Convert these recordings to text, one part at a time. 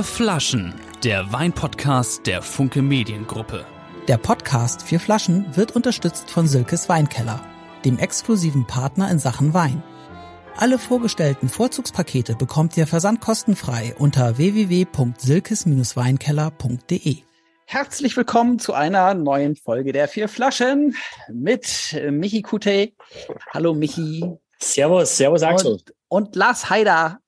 Vier Flaschen, der Weinpodcast der Funke Mediengruppe. Der Podcast Vier Flaschen wird unterstützt von Silkes Weinkeller, dem exklusiven Partner in Sachen Wein. Alle vorgestellten Vorzugspakete bekommt ihr versandkostenfrei unter www.silkes-weinkeller.de. Herzlich willkommen zu einer neuen Folge der Vier Flaschen mit Michi Kute. Hallo Michi. Servus, servus Axel. Und, und Lars Haider.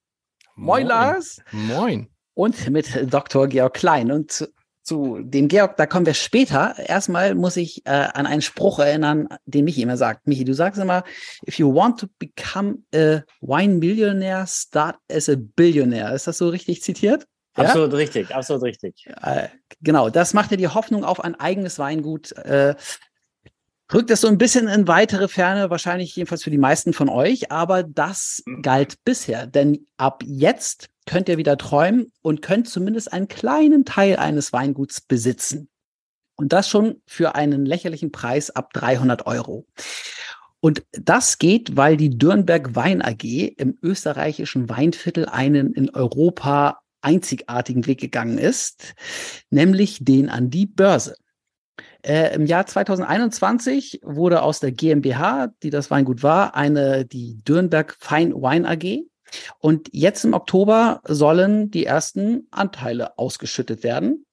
Moin, Moin, Lars. Moin. Und mit Dr. Georg Klein. Und zu, zu dem Georg, da kommen wir später. Erstmal muss ich äh, an einen Spruch erinnern, den Michi immer sagt. Michi, du sagst immer, if you want to become a wine millionaire, start as a billionaire. Ist das so richtig zitiert? Absolut ja? richtig, absolut richtig. Äh, genau, das macht ja die Hoffnung auf ein eigenes Weingut. Äh, rückt es so ein bisschen in weitere Ferne, wahrscheinlich jedenfalls für die meisten von euch, aber das galt bisher. Denn ab jetzt könnt ihr wieder träumen und könnt zumindest einen kleinen Teil eines Weinguts besitzen. Und das schon für einen lächerlichen Preis ab 300 Euro. Und das geht, weil die Dürnberg Wein AG im österreichischen Weinviertel einen in Europa einzigartigen Weg gegangen ist, nämlich den an die Börse. Äh, Im Jahr 2021 wurde aus der GmbH, die das Weingut war, eine die Dürnberg Fine Wine AG. Und jetzt im Oktober sollen die ersten Anteile ausgeschüttet werden.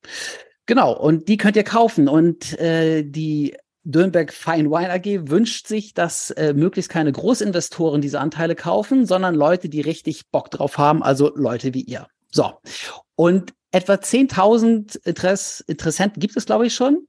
Genau, und die könnt ihr kaufen. Und äh, die Dürnberg Fine Wine AG wünscht sich, dass äh, möglichst keine Großinvestoren diese Anteile kaufen, sondern Leute, die richtig Bock drauf haben, also Leute wie ihr. So. Und etwa 10.000 Interess Interessenten gibt es, glaube ich, schon.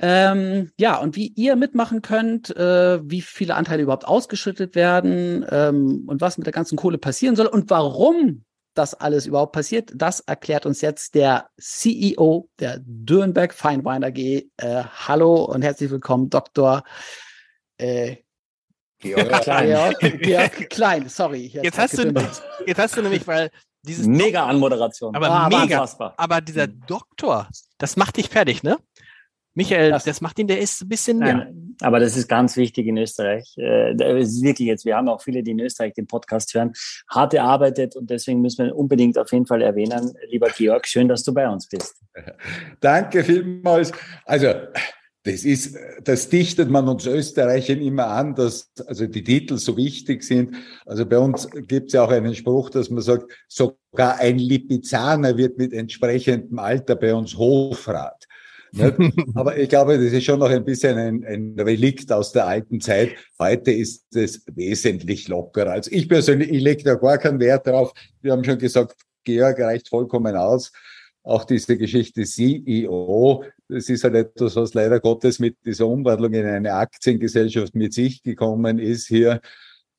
Ähm, ja, und wie ihr mitmachen könnt, äh, wie viele Anteile überhaupt ausgeschüttet werden ähm, und was mit der ganzen Kohle passieren soll und warum das alles überhaupt passiert, das erklärt uns jetzt der CEO der Dürnberg Feinwein AG. Äh, hallo und herzlich willkommen, Dr. Äh, Georg Klein. Georg, Georg Klein, sorry. Jetzt hast, du, jetzt hast du nämlich, weil dieses mega Anmoderation. Aber ah, mega. Unfassbar. Aber dieser Doktor, das macht dich fertig, ne? Michael, das, das, macht ihn, der ist ein bisschen. Nein, ja. aber das ist ganz wichtig in Österreich. Äh, das ist wirklich jetzt, wir haben auch viele, die in Österreich den Podcast hören, hart erarbeitet und deswegen müssen wir unbedingt auf jeden Fall erwähnen, lieber Georg, schön, dass du bei uns bist. Danke vielmals. Also, das ist, das dichtet man uns Österreichern immer an, dass also die Titel so wichtig sind. Also bei uns gibt es ja auch einen Spruch, dass man sagt, sogar ein Lipizzaner wird mit entsprechendem Alter bei uns Hofrat. Aber ich glaube, das ist schon noch ein bisschen ein, ein Relikt aus der alten Zeit. Heute ist es wesentlich lockerer. Also ich persönlich, ich lege da gar keinen Wert drauf. Wir haben schon gesagt, Georg reicht vollkommen aus. Auch diese Geschichte CEO, das ist halt etwas, was leider Gottes mit dieser Umwandlung in eine Aktiengesellschaft mit sich gekommen ist hier.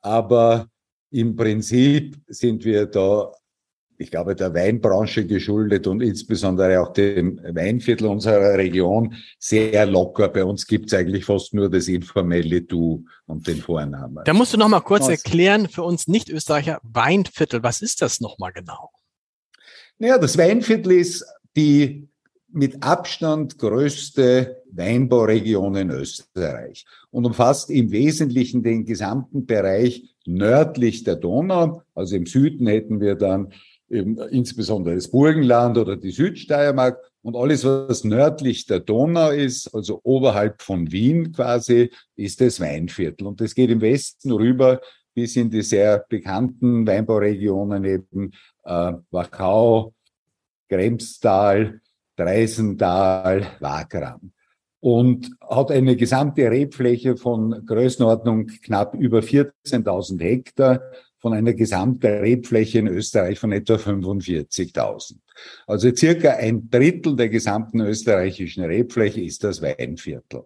Aber im Prinzip sind wir da ich glaube, der Weinbranche geschuldet und insbesondere auch dem Weinviertel unserer Region sehr locker. Bei uns gibt es eigentlich fast nur das informelle Du und den Vornamen. Da musst du noch mal kurz erklären für uns Nicht-Österreicher, Weinviertel, was ist das noch mal genau? Naja, das Weinviertel ist die mit Abstand größte Weinbauregion in Österreich und umfasst im Wesentlichen den gesamten Bereich nördlich der Donau. Also im Süden hätten wir dann eben insbesondere das Burgenland oder die Südsteiermark und alles, was nördlich der Donau ist, also oberhalb von Wien quasi, ist das Weinviertel. Und das geht im Westen rüber bis in die sehr bekannten Weinbauregionen eben äh, Wachau, Kremstal, Dreisental, Wagram und hat eine gesamte Rebfläche von Größenordnung knapp über 14.000 Hektar von einer gesamten Rebfläche in Österreich von etwa 45.000. Also circa ein Drittel der gesamten österreichischen Rebfläche ist das Weinviertel.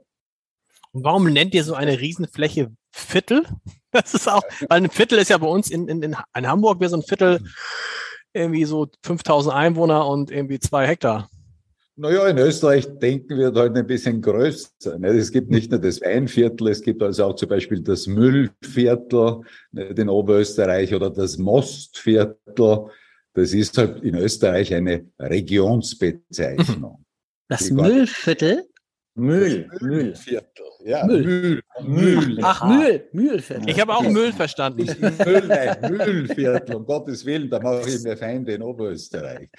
Und warum nennt ihr so eine Riesenfläche Viertel? Das ist auch, weil ein Viertel ist ja bei uns in, in, in Hamburg wäre so ein Viertel irgendwie so 5000 Einwohner und irgendwie zwei Hektar. Naja, in Österreich denken wir halt ein bisschen größer. Ne? Es gibt nicht nur das Weinviertel, es gibt also auch zum Beispiel das Müllviertel in Oberösterreich oder das Mostviertel. Das ist halt in Österreich eine Regionsbezeichnung. Das Müllviertel? Mühl, Mühlviertel. Ja, Müll. Müll. Müll. Ach, Müll, Mühlviertel. Ich habe auch Müll verstanden. Müll, nein, Müllviertel, um Gottes Willen, da mache ich mir Feinde in Oberösterreich.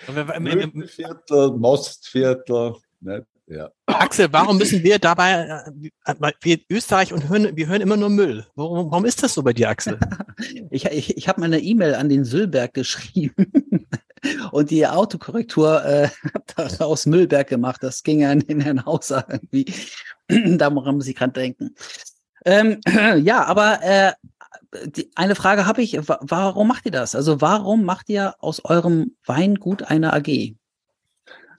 Müllviertel, Mostviertel. Ne? Ja. Axel, warum müssen wir dabei, äh, wir Österreich und hören, wir hören immer nur Müll. Warum, warum ist das so bei dir, Axel? ich ich, ich habe mal eine E-Mail an den Sülberg geschrieben. Und die Autokorrektur äh, daraus Müllberg gemacht. Das ging ja in den Herrn Hauser irgendwie. Daran muss ich gerade denken. Ähm, ja, aber äh, die, eine Frage habe ich. Warum macht ihr das? Also warum macht ihr aus eurem Weingut eine AG?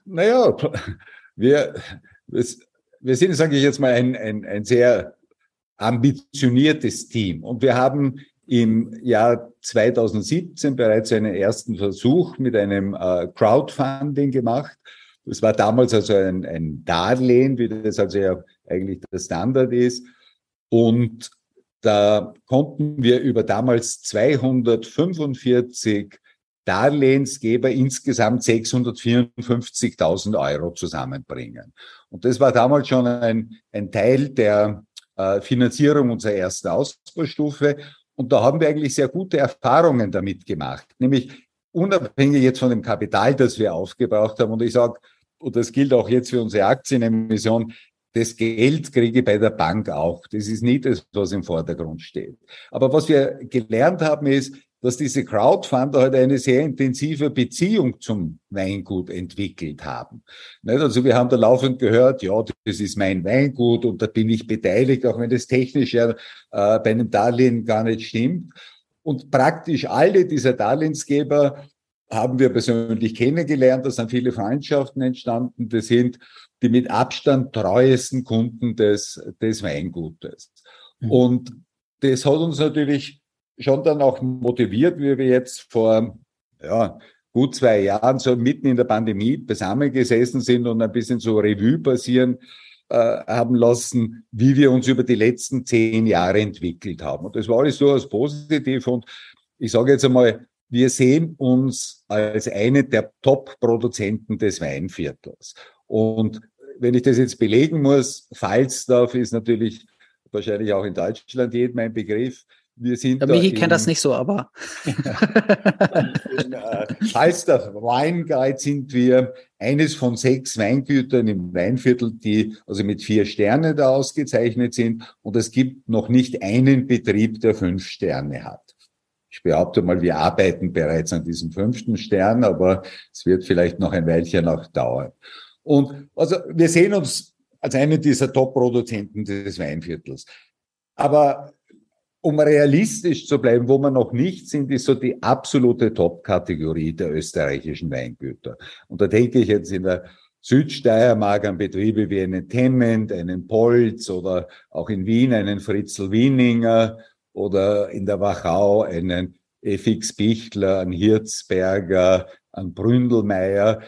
Naja, wir, wir sind, sage ich jetzt mal, ein, ein, ein sehr ambitioniertes Team. Und wir haben im Jahr 2017 bereits einen ersten Versuch mit einem äh, Crowdfunding gemacht. Das war damals also ein, ein Darlehen, wie das also ja eigentlich der Standard ist. Und da konnten wir über damals 245 Darlehensgeber insgesamt 654.000 Euro zusammenbringen. Und das war damals schon ein, ein Teil der äh, Finanzierung unserer ersten Ausbaustufe. Und da haben wir eigentlich sehr gute Erfahrungen damit gemacht, nämlich unabhängig jetzt von dem Kapital, das wir aufgebraucht haben. Und ich sage, und das gilt auch jetzt für unsere Aktienemission, das Geld kriege ich bei der Bank auch. Das ist nicht das, was im Vordergrund steht. Aber was wir gelernt haben, ist, dass diese Crowdfunder halt eine sehr intensive Beziehung zum Weingut entwickelt haben. Also wir haben da laufend gehört, ja, das ist mein Weingut und da bin ich beteiligt, auch wenn das technisch ja äh, bei einem Darlehen gar nicht stimmt. Und praktisch alle dieser Darlehensgeber haben wir persönlich kennengelernt. Da sind viele Freundschaften entstanden. Das sind die mit Abstand treuesten Kunden des, des Weingutes. Mhm. Und das hat uns natürlich schon dann auch motiviert, wie wir jetzt vor ja, gut zwei Jahren so mitten in der Pandemie zusammengesessen sind und ein bisschen so Revue passieren äh, haben lassen, wie wir uns über die letzten zehn Jahre entwickelt haben. Und das war alles durchaus positiv. Und ich sage jetzt einmal, wir sehen uns als eine der Top-Produzenten des Weinviertels. Und wenn ich das jetzt belegen muss, Falstaff ist natürlich wahrscheinlich auch in Deutschland jedem ein Begriff. Wir sind der Michi kennt das nicht so, aber. äh, Falstaff Weinguide sind wir eines von sechs Weingütern im Weinviertel, die also mit vier Sternen da ausgezeichnet sind. Und es gibt noch nicht einen Betrieb, der fünf Sterne hat. Ich behaupte mal, wir arbeiten bereits an diesem fünften Stern, aber es wird vielleicht noch ein Weilchen noch dauern. Und also wir sehen uns als einen dieser Top-Produzenten des Weinviertels. Aber um realistisch zu bleiben, wo wir noch nicht sind, ist so die absolute Top-Kategorie der österreichischen Weingüter. Und da denke ich jetzt in der Südsteiermark an Betriebe wie einen Tennant, einen Polz oder auch in Wien einen Fritzl Wieninger oder in der Wachau einen FX Bichler, einen Hirzberger, einen Bründelmeier.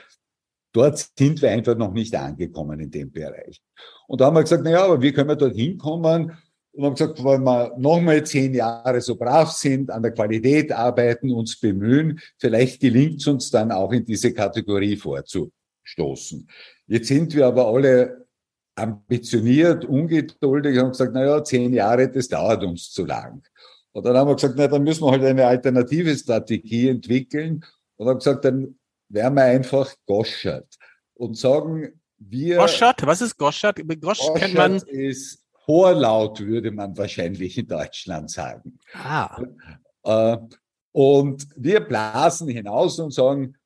Dort sind wir einfach noch nicht angekommen in dem Bereich. Und da haben wir gesagt, na ja, aber wie können wir dort hinkommen? Und haben gesagt, wenn wir nochmal zehn Jahre so brav sind, an der Qualität arbeiten, uns bemühen, vielleicht gelingt es uns dann auch in diese Kategorie vorzustoßen. Jetzt sind wir aber alle ambitioniert, ungeduldig und haben gesagt, na ja, zehn Jahre, das dauert uns zu lang. Und dann haben wir gesagt, na, dann müssen wir halt eine alternative Strategie entwickeln und haben gesagt, dann wären wir einfach Goschert und sagen, wir. Goschert? Was ist Goschert? Gosch Goschert kennt man. ist Vorlaut, würde man wahrscheinlich in Deutschland sagen. Ah. Äh, und wir blasen hinaus und sagen,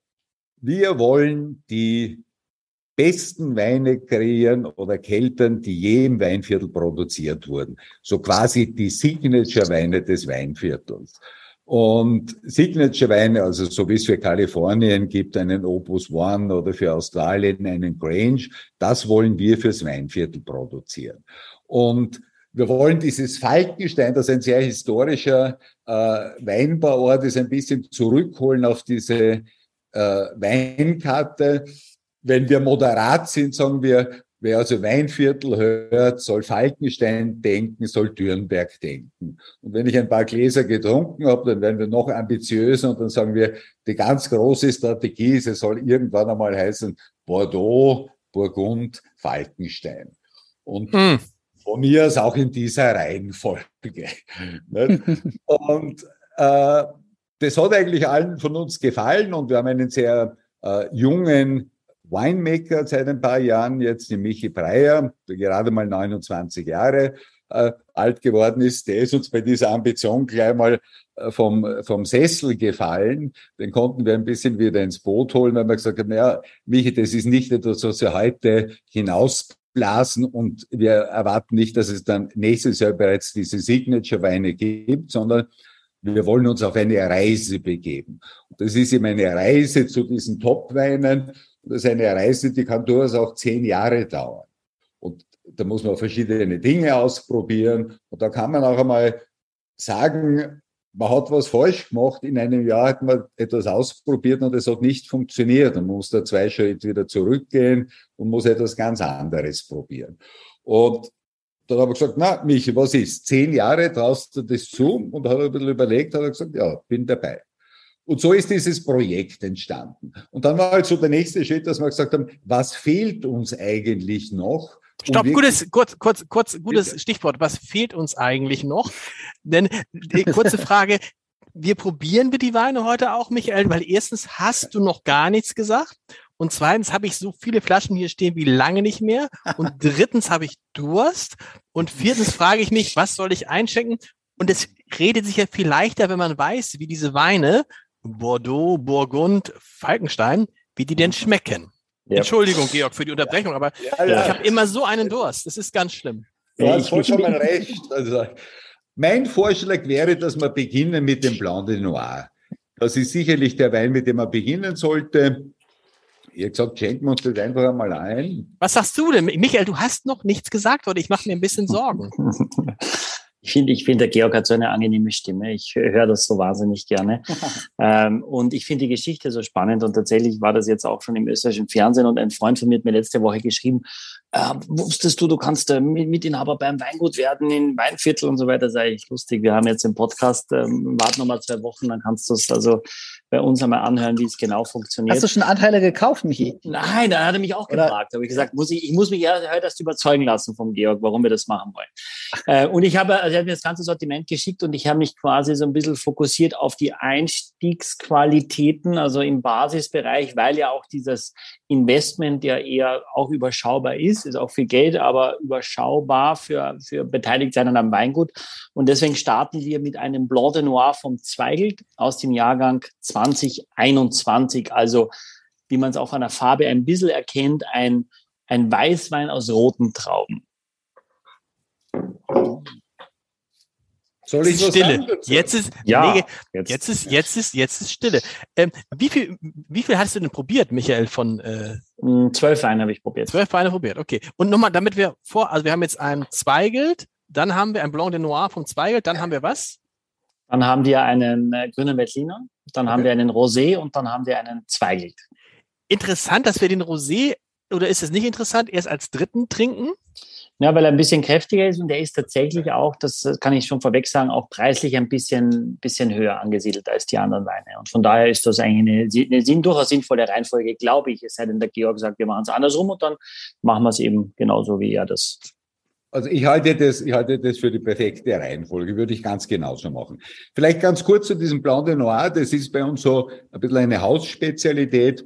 wir wollen die besten Weine kreieren oder keltern, die je im Weinviertel produziert wurden. So quasi die Signature-Weine des Weinviertels. Und Signature-Weine, also so wie es für Kalifornien gibt, einen Opus One oder für Australien einen Grange, das wollen wir fürs Weinviertel produzieren. Und wir wollen dieses Falkenstein, das ein sehr historischer äh, Weinbauort ist, ein bisschen zurückholen auf diese äh, Weinkarte. Wenn wir moderat sind, sagen wir, wer also Weinviertel hört, soll Falkenstein denken, soll Dürnberg denken. Und wenn ich ein paar Gläser getrunken habe, dann werden wir noch ambitiöser und dann sagen wir, die ganz große Strategie ist, es soll irgendwann einmal heißen Bordeaux, Burgund, Falkenstein. Und mm. Von mir aus auch in dieser Reihenfolge. und äh, das hat eigentlich allen von uns gefallen und wir haben einen sehr äh, jungen Winemaker seit ein paar Jahren, jetzt den Michi Breyer, der gerade mal 29 Jahre äh, alt geworden ist, der ist uns bei dieser Ambition gleich mal äh, vom, vom Sessel gefallen. Den konnten wir ein bisschen wieder ins Boot holen, weil wir gesagt haben, ja, Michi, das ist nicht etwas, was wir heute hinausblasen und wir erwarten nicht, dass es dann nächstes Jahr bereits diese Signature-Weine gibt, sondern wir wollen uns auf eine Reise begeben. Und das ist eben eine Reise zu diesen Top-Weinen. Das ist eine Reise, die kann durchaus auch zehn Jahre dauern. Und da muss man verschiedene Dinge ausprobieren. Und da kann man auch einmal sagen, man hat was falsch gemacht. In einem Jahr hat man etwas ausprobiert und es hat nicht funktioniert. Man muss da zwei Schritte wieder zurückgehen und muss etwas ganz anderes probieren. Und dann habe ich gesagt, na, Michi, was ist? Zehn Jahre traust du das zu? Und hat er ein bisschen überlegt, hat er gesagt, ja, bin dabei. Und so ist dieses Projekt entstanden. Und dann war halt so der nächste Schritt, dass wir gesagt haben, was fehlt uns eigentlich noch? Stopp, gutes, kurz, kurz, kurz, gutes Stichwort. Was fehlt uns eigentlich noch? Denn die kurze Frage, wir probieren wir die Weine heute auch, Michael, weil erstens hast du noch gar nichts gesagt und zweitens habe ich so viele Flaschen hier stehen wie lange nicht mehr. Und drittens habe ich Durst. Und viertens frage ich mich, was soll ich einschenken? Und es redet sich ja viel leichter, wenn man weiß, wie diese Weine, Bordeaux, Burgund, Falkenstein, wie die denn schmecken. Ja. Entschuldigung, Georg, für die Unterbrechung, aber ja, ja. ich habe immer so einen Durst. Das ist ganz schlimm. Du hast vollkommen recht. Also, mein Vorschlag wäre, dass wir beginnen mit dem Blanc de Noir. Das ist sicherlich der Wein, mit dem man beginnen sollte. Ich habe gesagt, schenken wir uns das einfach einmal ein. Was sagst du denn? Michael, du hast noch nichts gesagt, oder ich mache mir ein bisschen Sorgen. Ich finde, ich finde, der Georg hat so eine angenehme Stimme. Ich höre das so wahnsinnig gerne. ähm, und ich finde die Geschichte so spannend. Und tatsächlich war das jetzt auch schon im österreichischen Fernsehen. Und ein Freund von mir hat mir letzte Woche geschrieben, äh, wusstest du, du kannst äh, Mitinhaber beim Weingut werden in Weinviertel und so weiter. Ist eigentlich lustig. Wir haben jetzt den Podcast, ähm, warten nochmal zwei Wochen, dann kannst du es also bei uns einmal anhören, wie es genau funktioniert. Hast du schon Anteile gekauft, Michi? Nein, da hat er mich auch Oder? gefragt. Da habe ich gesagt, muss ich, ich muss mich ja heute erst überzeugen lassen vom Georg, warum wir das machen wollen. Äh, und ich habe, also er hat mir das ganze Sortiment geschickt und ich habe mich quasi so ein bisschen fokussiert auf die Einstiegsqualitäten, also im Basisbereich, weil ja auch dieses Investment ja eher auch überschaubar ist, ist auch viel Geld, aber überschaubar für, für Beteiligtsein an einem Weingut. Und deswegen starten wir mit einem Blanc de Noir vom Zweigelt aus dem Jahrgang 2021. Also, wie man es auch an der Farbe ein bisschen erkennt, ein, ein Weißwein aus roten Trauben. Soll ich Stille. Sagen jetzt ist, ja, nee, jetzt, jetzt, ist, jetzt ist, jetzt ist Stille. Ähm, wie viel, wie viel hast du denn probiert, Michael, von, äh, hm, Zwölf Weine habe ich probiert. Zwölf Weine probiert, okay. Und nochmal, damit wir vor, also wir haben jetzt ein Zweigelt, dann haben wir ein Blanc de Noir vom Zweigelt, dann haben wir was? Dann haben wir einen äh, grünen Veltliner, dann okay. haben wir einen Rosé und dann haben wir einen Zweigelt. Interessant, dass wir den Rosé, oder ist es nicht interessant, erst als dritten trinken? Ja, weil er ein bisschen kräftiger ist und der ist tatsächlich auch, das kann ich schon vorweg sagen, auch preislich ein bisschen, bisschen höher angesiedelt als die anderen Weine. Und von daher ist das eigentlich eine, eine durchaus sinnvolle Reihenfolge, glaube ich. Es sei denn, der Georg sagt, wir machen es andersrum und dann machen wir es eben genauso, wie er das. Also ich halte das, ich halte das für die perfekte Reihenfolge, würde ich ganz genauso machen. Vielleicht ganz kurz zu diesem Blanc de Noir, das ist bei uns so ein bisschen eine Hausspezialität.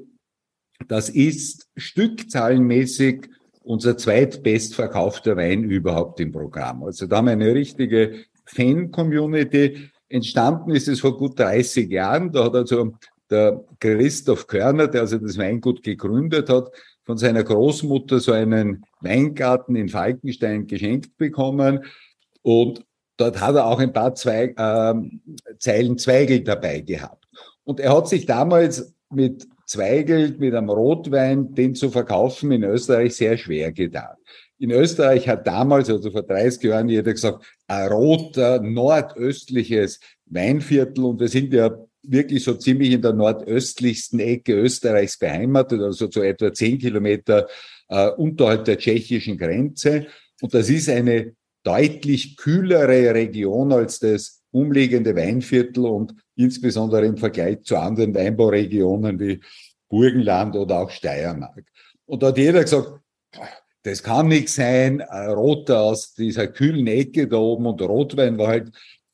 Das ist stückzahlenmäßig unser zweitbestverkaufter Wein überhaupt im Programm. Also da haben wir eine richtige Fan-Community. Entstanden ist es vor gut 30 Jahren. Da hat also der Christoph Körner, der also das Weingut gegründet hat, von seiner Großmutter so einen Weingarten in Falkenstein geschenkt bekommen. Und dort hat er auch ein paar Zweig, äh, Zeilen Zweigel dabei gehabt. Und er hat sich damals mit Zweigelt mit einem Rotwein, den zu verkaufen in Österreich sehr schwer getan. In Österreich hat damals, also vor 30 Jahren, jeder gesagt, ein roter, nordöstliches Weinviertel und wir sind ja wirklich so ziemlich in der nordöstlichsten Ecke Österreichs beheimatet, also so etwa zehn Kilometer äh, unterhalb der tschechischen Grenze. Und das ist eine deutlich kühlere Region als das umliegende Weinviertel und insbesondere im Vergleich zu anderen Weinbauregionen wie Burgenland oder auch Steiermark. Und da hat jeder gesagt, das kann nicht sein, roter aus dieser kühlen Ecke da oben und Rotwein war halt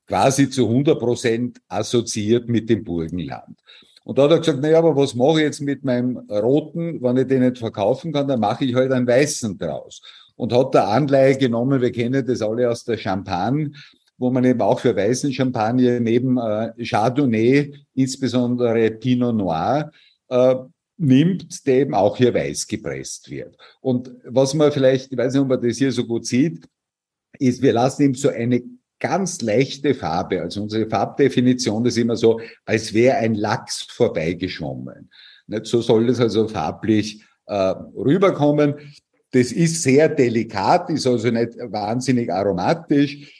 quasi zu 100 Prozent assoziiert mit dem Burgenland. Und da hat er gesagt, naja, aber was mache ich jetzt mit meinem Roten, wenn ich den nicht verkaufen kann, dann mache ich halt einen Weißen draus. Und hat da Anleihe genommen, wir kennen das alle aus der Champagne, wo man eben auch für weißen Champagner neben äh, Chardonnay, insbesondere Pinot Noir, äh, nimmt, der eben auch hier weiß gepresst wird. Und was man vielleicht, ich weiß nicht, ob man das hier so gut sieht, ist, wir lassen ihm so eine ganz leichte Farbe. Also unsere Farbdefinition ist immer so, als wäre ein Lachs vorbeigeschwommen. Nicht so soll es also farblich äh, rüberkommen. Das ist sehr delikat, ist also nicht wahnsinnig aromatisch.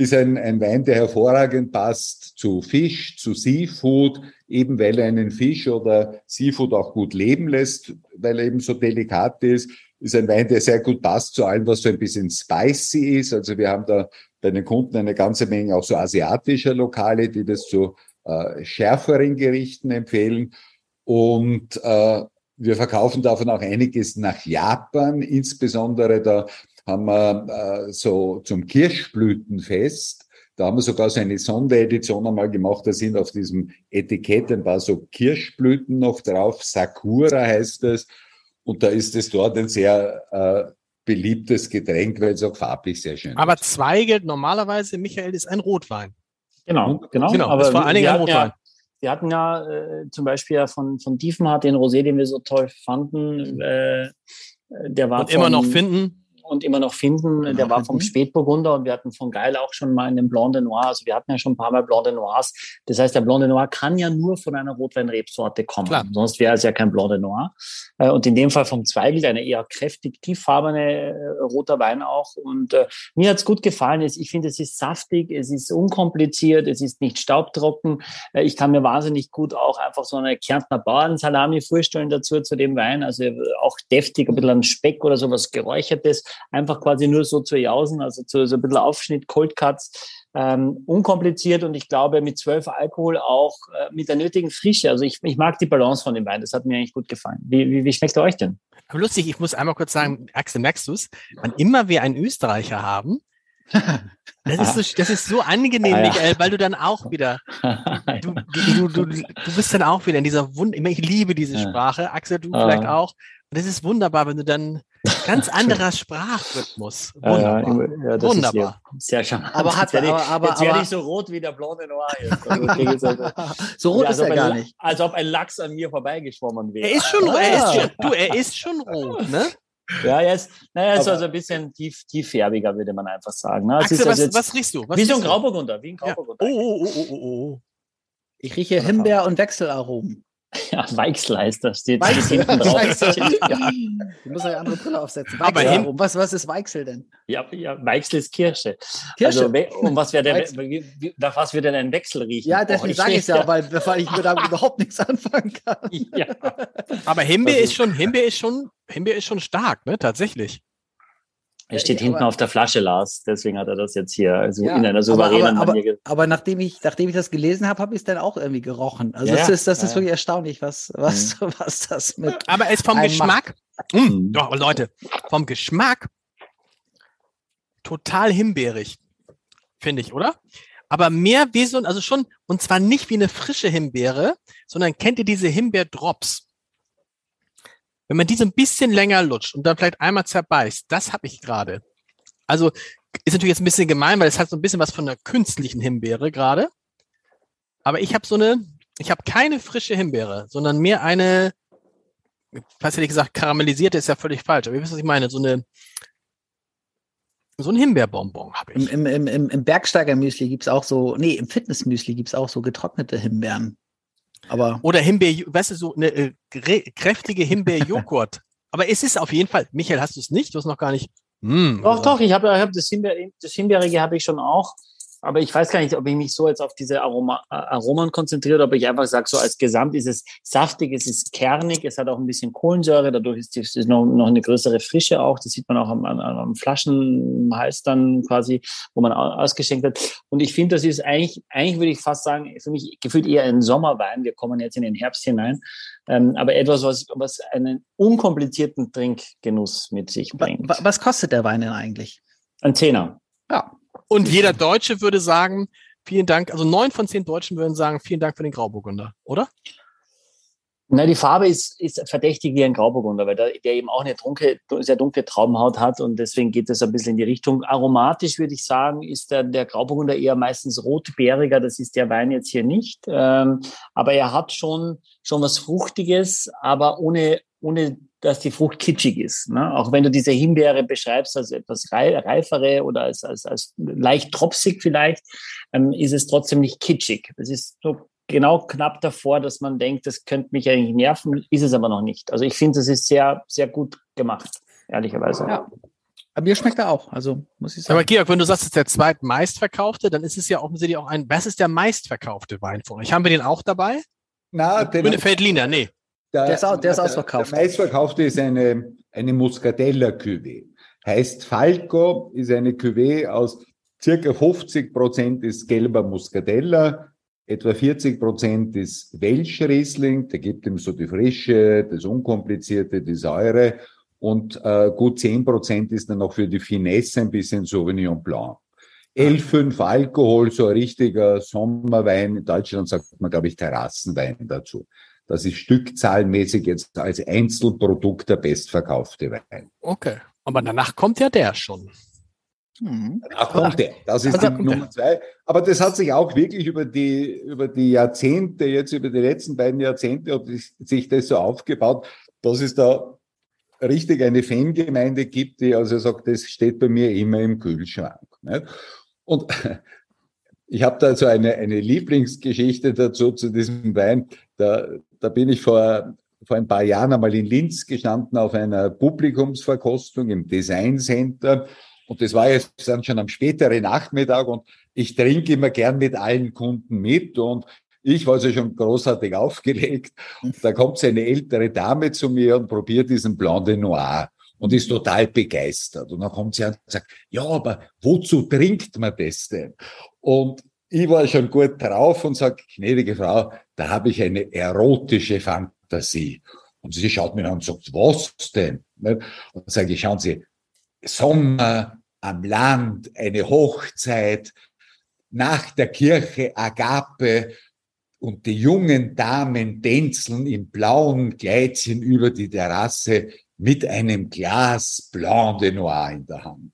Ist ein, ein Wein, der hervorragend passt zu Fisch, zu Seafood, eben weil er einen Fisch oder Seafood auch gut leben lässt, weil er eben so delikat ist. Ist ein Wein, der sehr gut passt zu allem, was so ein bisschen spicy ist. Also wir haben da bei den Kunden eine ganze Menge auch so asiatischer Lokale, die das zu äh, schärferen Gerichten empfehlen. Und äh, wir verkaufen davon auch einiges nach Japan, insbesondere da haben wir äh, so zum Kirschblütenfest, da haben wir sogar so eine Sonderedition einmal gemacht, da sind auf diesem Etikett ein paar so Kirschblüten noch drauf, Sakura heißt es, und da ist es dort ein sehr äh, beliebtes Getränk, weil es auch farblich sehr schön Aber ist. Zweigelt normalerweise, Michael, ist ein Rotwein. Genau, genau. genau aber ist vor allen Dingen ein Rotwein. Ja, wir hatten ja äh, zum Beispiel ja von, von Diefenhardt den Rosé, den wir so toll fanden. Äh, der war Und immer noch finden und immer noch finden. Der war vom Spätburgunder und wir hatten von Geil auch schon mal einen Blanc de Noir. Also wir hatten ja schon ein paar Mal Blanc de Noirs. Das heißt, der Blanc de Noir kann ja nur von einer Rotweinrebsorte kommen. Klar. Sonst wäre es ja kein Blanc de Noir. Äh, und in dem Fall vom Zweigelt, eine eher kräftig, tieffarbene äh, roter Wein auch. Und äh, mir hat's gut gefallen. Ich finde, es ist saftig, es ist unkompliziert, es ist nicht staubtrocken. Äh, ich kann mir wahnsinnig gut auch einfach so eine Kärntner Bauernsalami vorstellen dazu, zu dem Wein. Also auch deftig, ein bisschen an Speck oder sowas Geräuchertes einfach quasi nur so zu jausen, also zu, so ein bisschen Aufschnitt, Cold Cuts, ähm, unkompliziert und ich glaube mit zwölf Alkohol auch äh, mit der nötigen Frische. Also ich, ich mag die Balance von dem Wein, das hat mir eigentlich gut gefallen. Wie, wie, wie schmeckt er euch denn? Aber lustig, ich muss einmal kurz sagen, Axel, merkst du es? Wann immer wir einen Österreicher haben, das ist, so, das ist so angenehm, ah, ja. Michael, weil du dann auch wieder, du, du, du, du bist dann auch wieder in dieser Wund, ich liebe diese Sprache, Axel, du ah. vielleicht auch. Und das ist wunderbar, wenn du dann Ganz anderer Sprachrhythmus. Wunderbar. Ja, ja, Wunderbar. sehr charmant. Aber hat, jetzt aber, aber, jetzt werde ich so rot wie der Blonde Noir jetzt. Also, so rot ja, ist er gar nicht. Als ob ein Lachs an mir vorbeigeschwommen wäre. Er ist schon, ah. er ist schon, du, er ist schon rot, ne? Ja, er ist, naja, ist also ein bisschen tief, tieffärbiger, würde man einfach sagen. Ne? Axel, was, jetzt, was riechst du? Was wie so ein Grauburgunder, wie ein Grauburgunder. Oh, oh, oh, oh, oh. Ich rieche Himbeer und Wechselaromen. Ja, Weichsel heißt das. Steht, Weichsel. hinten drauf. ja. Du musst eine andere Brille aufsetzen. Weichsel, Aber hin, was, was ist Weichsel denn? Ja, ja Weichsel ist Kirsche. Kirsche. Also, um was wäre wie, nach was würde denn ein Wechsel riechen? Ja, deswegen sage ich es ja, weil, weil ich mir damit überhaupt nichts anfangen kann. Ja. Aber Himbeer also, ist schon, Himbeer ist schon, Himbeer ist schon stark, ne, tatsächlich. Er steht ja, hinten aber, auf der Flasche, Lars. Deswegen hat er das jetzt hier also ja, in einer souveränen aber, aber, Manier. Aber, nachdem ich, nachdem ich das gelesen habe, habe ich es dann auch irgendwie gerochen. Also ja, das ist, das ist wirklich erstaunlich, was, was, mhm. was das mit. Aber es vom Geschmack. Mh, mm, doch, Leute, vom Geschmack total himbeerig, finde ich, oder? Aber mehr wie so, also schon, und zwar nicht wie eine frische Himbeere, sondern kennt ihr diese Himbeerdrops? Wenn man die so ein bisschen länger lutscht und dann vielleicht einmal zerbeißt, das habe ich gerade. Also ist natürlich jetzt ein bisschen gemein, weil es hat so ein bisschen was von einer künstlichen Himbeere gerade. Aber ich habe so eine, ich habe keine frische Himbeere, sondern mehr eine, fast hätte ich gesagt, karamellisierte ist ja völlig falsch, aber ihr wisst, was ich meine, so eine, so ein Himbeerbonbon habe ich. Im, im, im, im Bergsteiger-Müsli gibt es auch so, nee, im Fitness-Müsli gibt es auch so getrocknete Himbeeren. Aber Oder Himbeer, weißt du, so eine äh, kräftige Himbeerjoghurt. Aber es ist auf jeden Fall, Michael, hast du es nicht? Du hast noch gar nicht. Mm, doch, oder? doch, ich habe hab das, Himbeer, das Himbeerige habe ich schon auch. Aber ich weiß gar nicht, ob ich mich so jetzt auf diese Aroma, Aromen konzentriere, ob ich einfach sage, so als Gesamt ist es saftig, es ist kernig, es hat auch ein bisschen Kohlensäure, dadurch ist es noch, noch eine größere Frische auch. Das sieht man auch am, am, am Flaschenhals dann quasi, wo man ausgeschenkt hat. Und ich finde, das ist eigentlich, eigentlich würde ich fast sagen, für mich gefühlt eher ein Sommerwein. Wir kommen jetzt in den Herbst hinein. Ähm, aber etwas, was, was einen unkomplizierten Trinkgenuss mit sich bringt. Was kostet der Wein denn eigentlich? Ein Zehner. Ja, und jeder Deutsche würde sagen, vielen Dank, also neun von zehn Deutschen würden sagen, vielen Dank für den Grauburgunder, oder? Na, die Farbe ist, ist verdächtig wie ein Grauburgunder, weil der, der eben auch eine dunkle, sehr dunkle Traubenhaut hat und deswegen geht das ein bisschen in die Richtung. Aromatisch würde ich sagen, ist der, der Grauburgunder eher meistens rotbeeriger. Das ist der Wein jetzt hier nicht. Ähm, aber er hat schon, schon was Fruchtiges, aber ohne, ohne dass die Frucht kitschig ist. Ne? Auch wenn du diese Himbeere beschreibst als etwas reifere oder als, als, als leicht tropsig vielleicht, ähm, ist es trotzdem nicht kitschig. Es ist so genau knapp davor, dass man denkt, das könnte mich eigentlich nerven, ist es aber noch nicht. Also ich finde, es ist sehr, sehr gut gemacht, ehrlicherweise. Ja. Aber mir schmeckt er auch, also muss ich sagen. Aber Georg, wenn du sagst, es ist der zweitmeistverkaufte, dann ist es ja offensichtlich auch ein, was ist der meistverkaufte Wein von euch? Haben wir den auch dabei? Na, den Feldliner, nee. Der, der, ist, auch, der ist ausverkauft. Der meistverkaufte ist eine, eine Muscatella-Cuvée. Heißt Falco, ist eine Cuvée aus circa 50 Prozent ist gelber Muscatella, etwa 40 Prozent ist Welschriesling, der gibt ihm so die Frische, das Unkomplizierte, die Säure und äh, gut 10 Prozent ist dann noch für die Finesse ein bisschen Sauvignon Blanc. 11,5 Alkohol, so ein richtiger Sommerwein. In Deutschland sagt man, glaube ich, Terrassenwein dazu. Das ist stückzahlenmäßig jetzt als Einzelprodukt der bestverkaufte Wein. Okay. Aber danach kommt ja der schon. Mhm. Danach kommt der. Das ist also die Nummer der. zwei. Aber das hat sich auch wirklich über die, über die Jahrzehnte, jetzt über die letzten beiden Jahrzehnte, hat sich das so aufgebaut, dass es da richtig eine Fangemeinde gibt, die also sagt, das steht bei mir immer im Kühlschrank. Nicht? Und ich habe da so eine, eine Lieblingsgeschichte dazu zu diesem Wein. Da, da bin ich vor, vor ein paar Jahren einmal in Linz gestanden auf einer Publikumsverkostung im Design Center. Und das war jetzt dann schon am späteren Nachmittag und ich trinke immer gern mit allen Kunden mit und ich war also schon großartig aufgelegt. Da kommt so eine ältere Dame zu mir und probiert diesen Blanc de Noir und ist total begeistert. Und dann kommt sie an und sagt, ja, aber wozu trinkt man das denn? Und ich war schon gut drauf und sage, gnädige Frau, da habe ich eine erotische Fantasie. Und sie schaut mir an und sagt, was denn? Und dann sage ich, schauen Sie, Sommer am Land, eine Hochzeit, nach der Kirche Agape und die jungen Damen tänzeln im blauen Kleidchen über die Terrasse mit einem Glas Blanc de Noir in der Hand.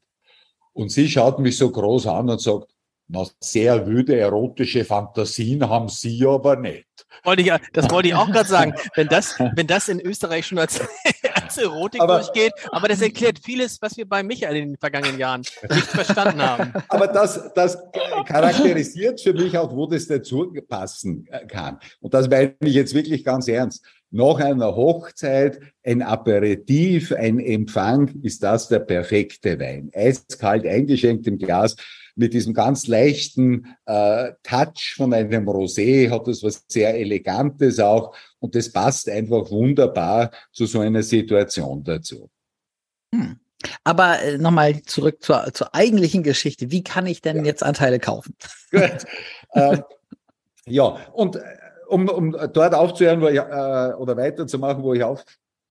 Und sie schaut mich so groß an und sagt, na, sehr wüde erotische Fantasien haben Sie aber nicht. Wollte ich, das wollte ich auch gerade sagen. Wenn das, wenn das in Österreich schon als, als Erotik aber, durchgeht, aber das erklärt vieles, was wir bei Michael in den vergangenen Jahren nicht verstanden haben. Aber das, das charakterisiert für mich auch, wo das dazu passen kann. Und das meine ich jetzt wirklich ganz ernst. Nach einer Hochzeit, ein Aperitif, ein Empfang, ist das der perfekte Wein. Eiskalt eingeschenkt im Glas mit diesem ganz leichten äh, Touch von einem Rosé hat es was sehr Elegantes auch und das passt einfach wunderbar zu so einer Situation dazu. Hm. Aber äh, nochmal zurück zur, zur eigentlichen Geschichte. Wie kann ich denn ja. jetzt Anteile kaufen? Gut. ähm, ja, und äh, um, um dort aufzuhören wo ich, äh, oder weiterzumachen, wo ich auf,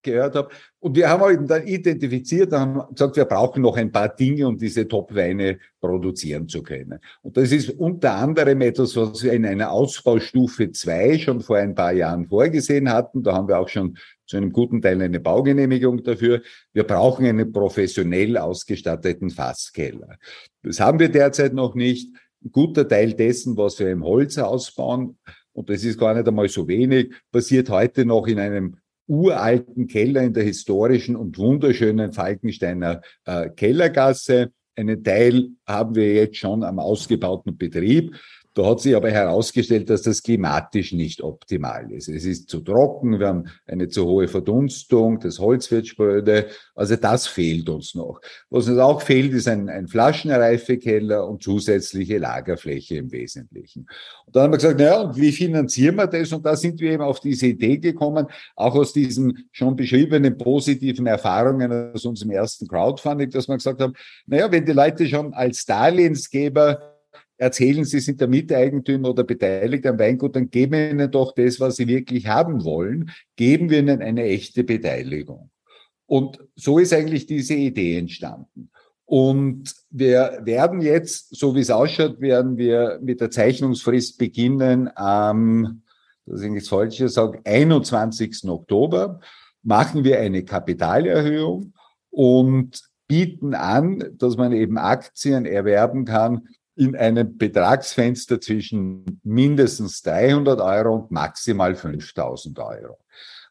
gehört habe. Und wir haben halt dann identifiziert, haben gesagt, wir brauchen noch ein paar Dinge, um diese Top-Weine produzieren zu können. Und das ist unter anderem etwas, was wir in einer Ausbaustufe 2 schon vor ein paar Jahren vorgesehen hatten. Da haben wir auch schon zu einem guten Teil eine Baugenehmigung dafür. Wir brauchen einen professionell ausgestatteten Fasskeller. Das haben wir derzeit noch nicht. Ein guter Teil dessen, was wir im Holz ausbauen, und das ist gar nicht einmal so wenig, passiert heute noch in einem uralten Keller in der historischen und wunderschönen Falkensteiner äh, Kellergasse. Einen Teil haben wir jetzt schon am ausgebauten Betrieb. Da hat sich aber herausgestellt, dass das klimatisch nicht optimal ist. Es ist zu trocken, wir haben eine zu hohe Verdunstung, das Holz wird spröde. Also das fehlt uns noch. Was uns auch fehlt, ist ein, ein Flaschenreifekeller und zusätzliche Lagerfläche im Wesentlichen. Und dann haben wir gesagt, naja, und wie finanzieren wir das? Und da sind wir eben auf diese Idee gekommen, auch aus diesen schon beschriebenen positiven Erfahrungen aus unserem ersten Crowdfunding, dass wir gesagt haben, naja, wenn die Leute schon als Darlehensgeber erzählen, sie sind der Miteigentümer oder beteiligt am Weingut, dann geben wir ihnen doch das, was sie wirklich haben wollen, geben wir ihnen eine echte Beteiligung. Und so ist eigentlich diese Idee entstanden. Und wir werden jetzt, so wie es ausschaut, werden wir mit der Zeichnungsfrist beginnen am, das ist nichts Falsches sagen, 21. Oktober machen wir eine Kapitalerhöhung und bieten an, dass man eben Aktien erwerben kann in einem Betragsfenster zwischen mindestens 300 Euro und maximal 5000 Euro.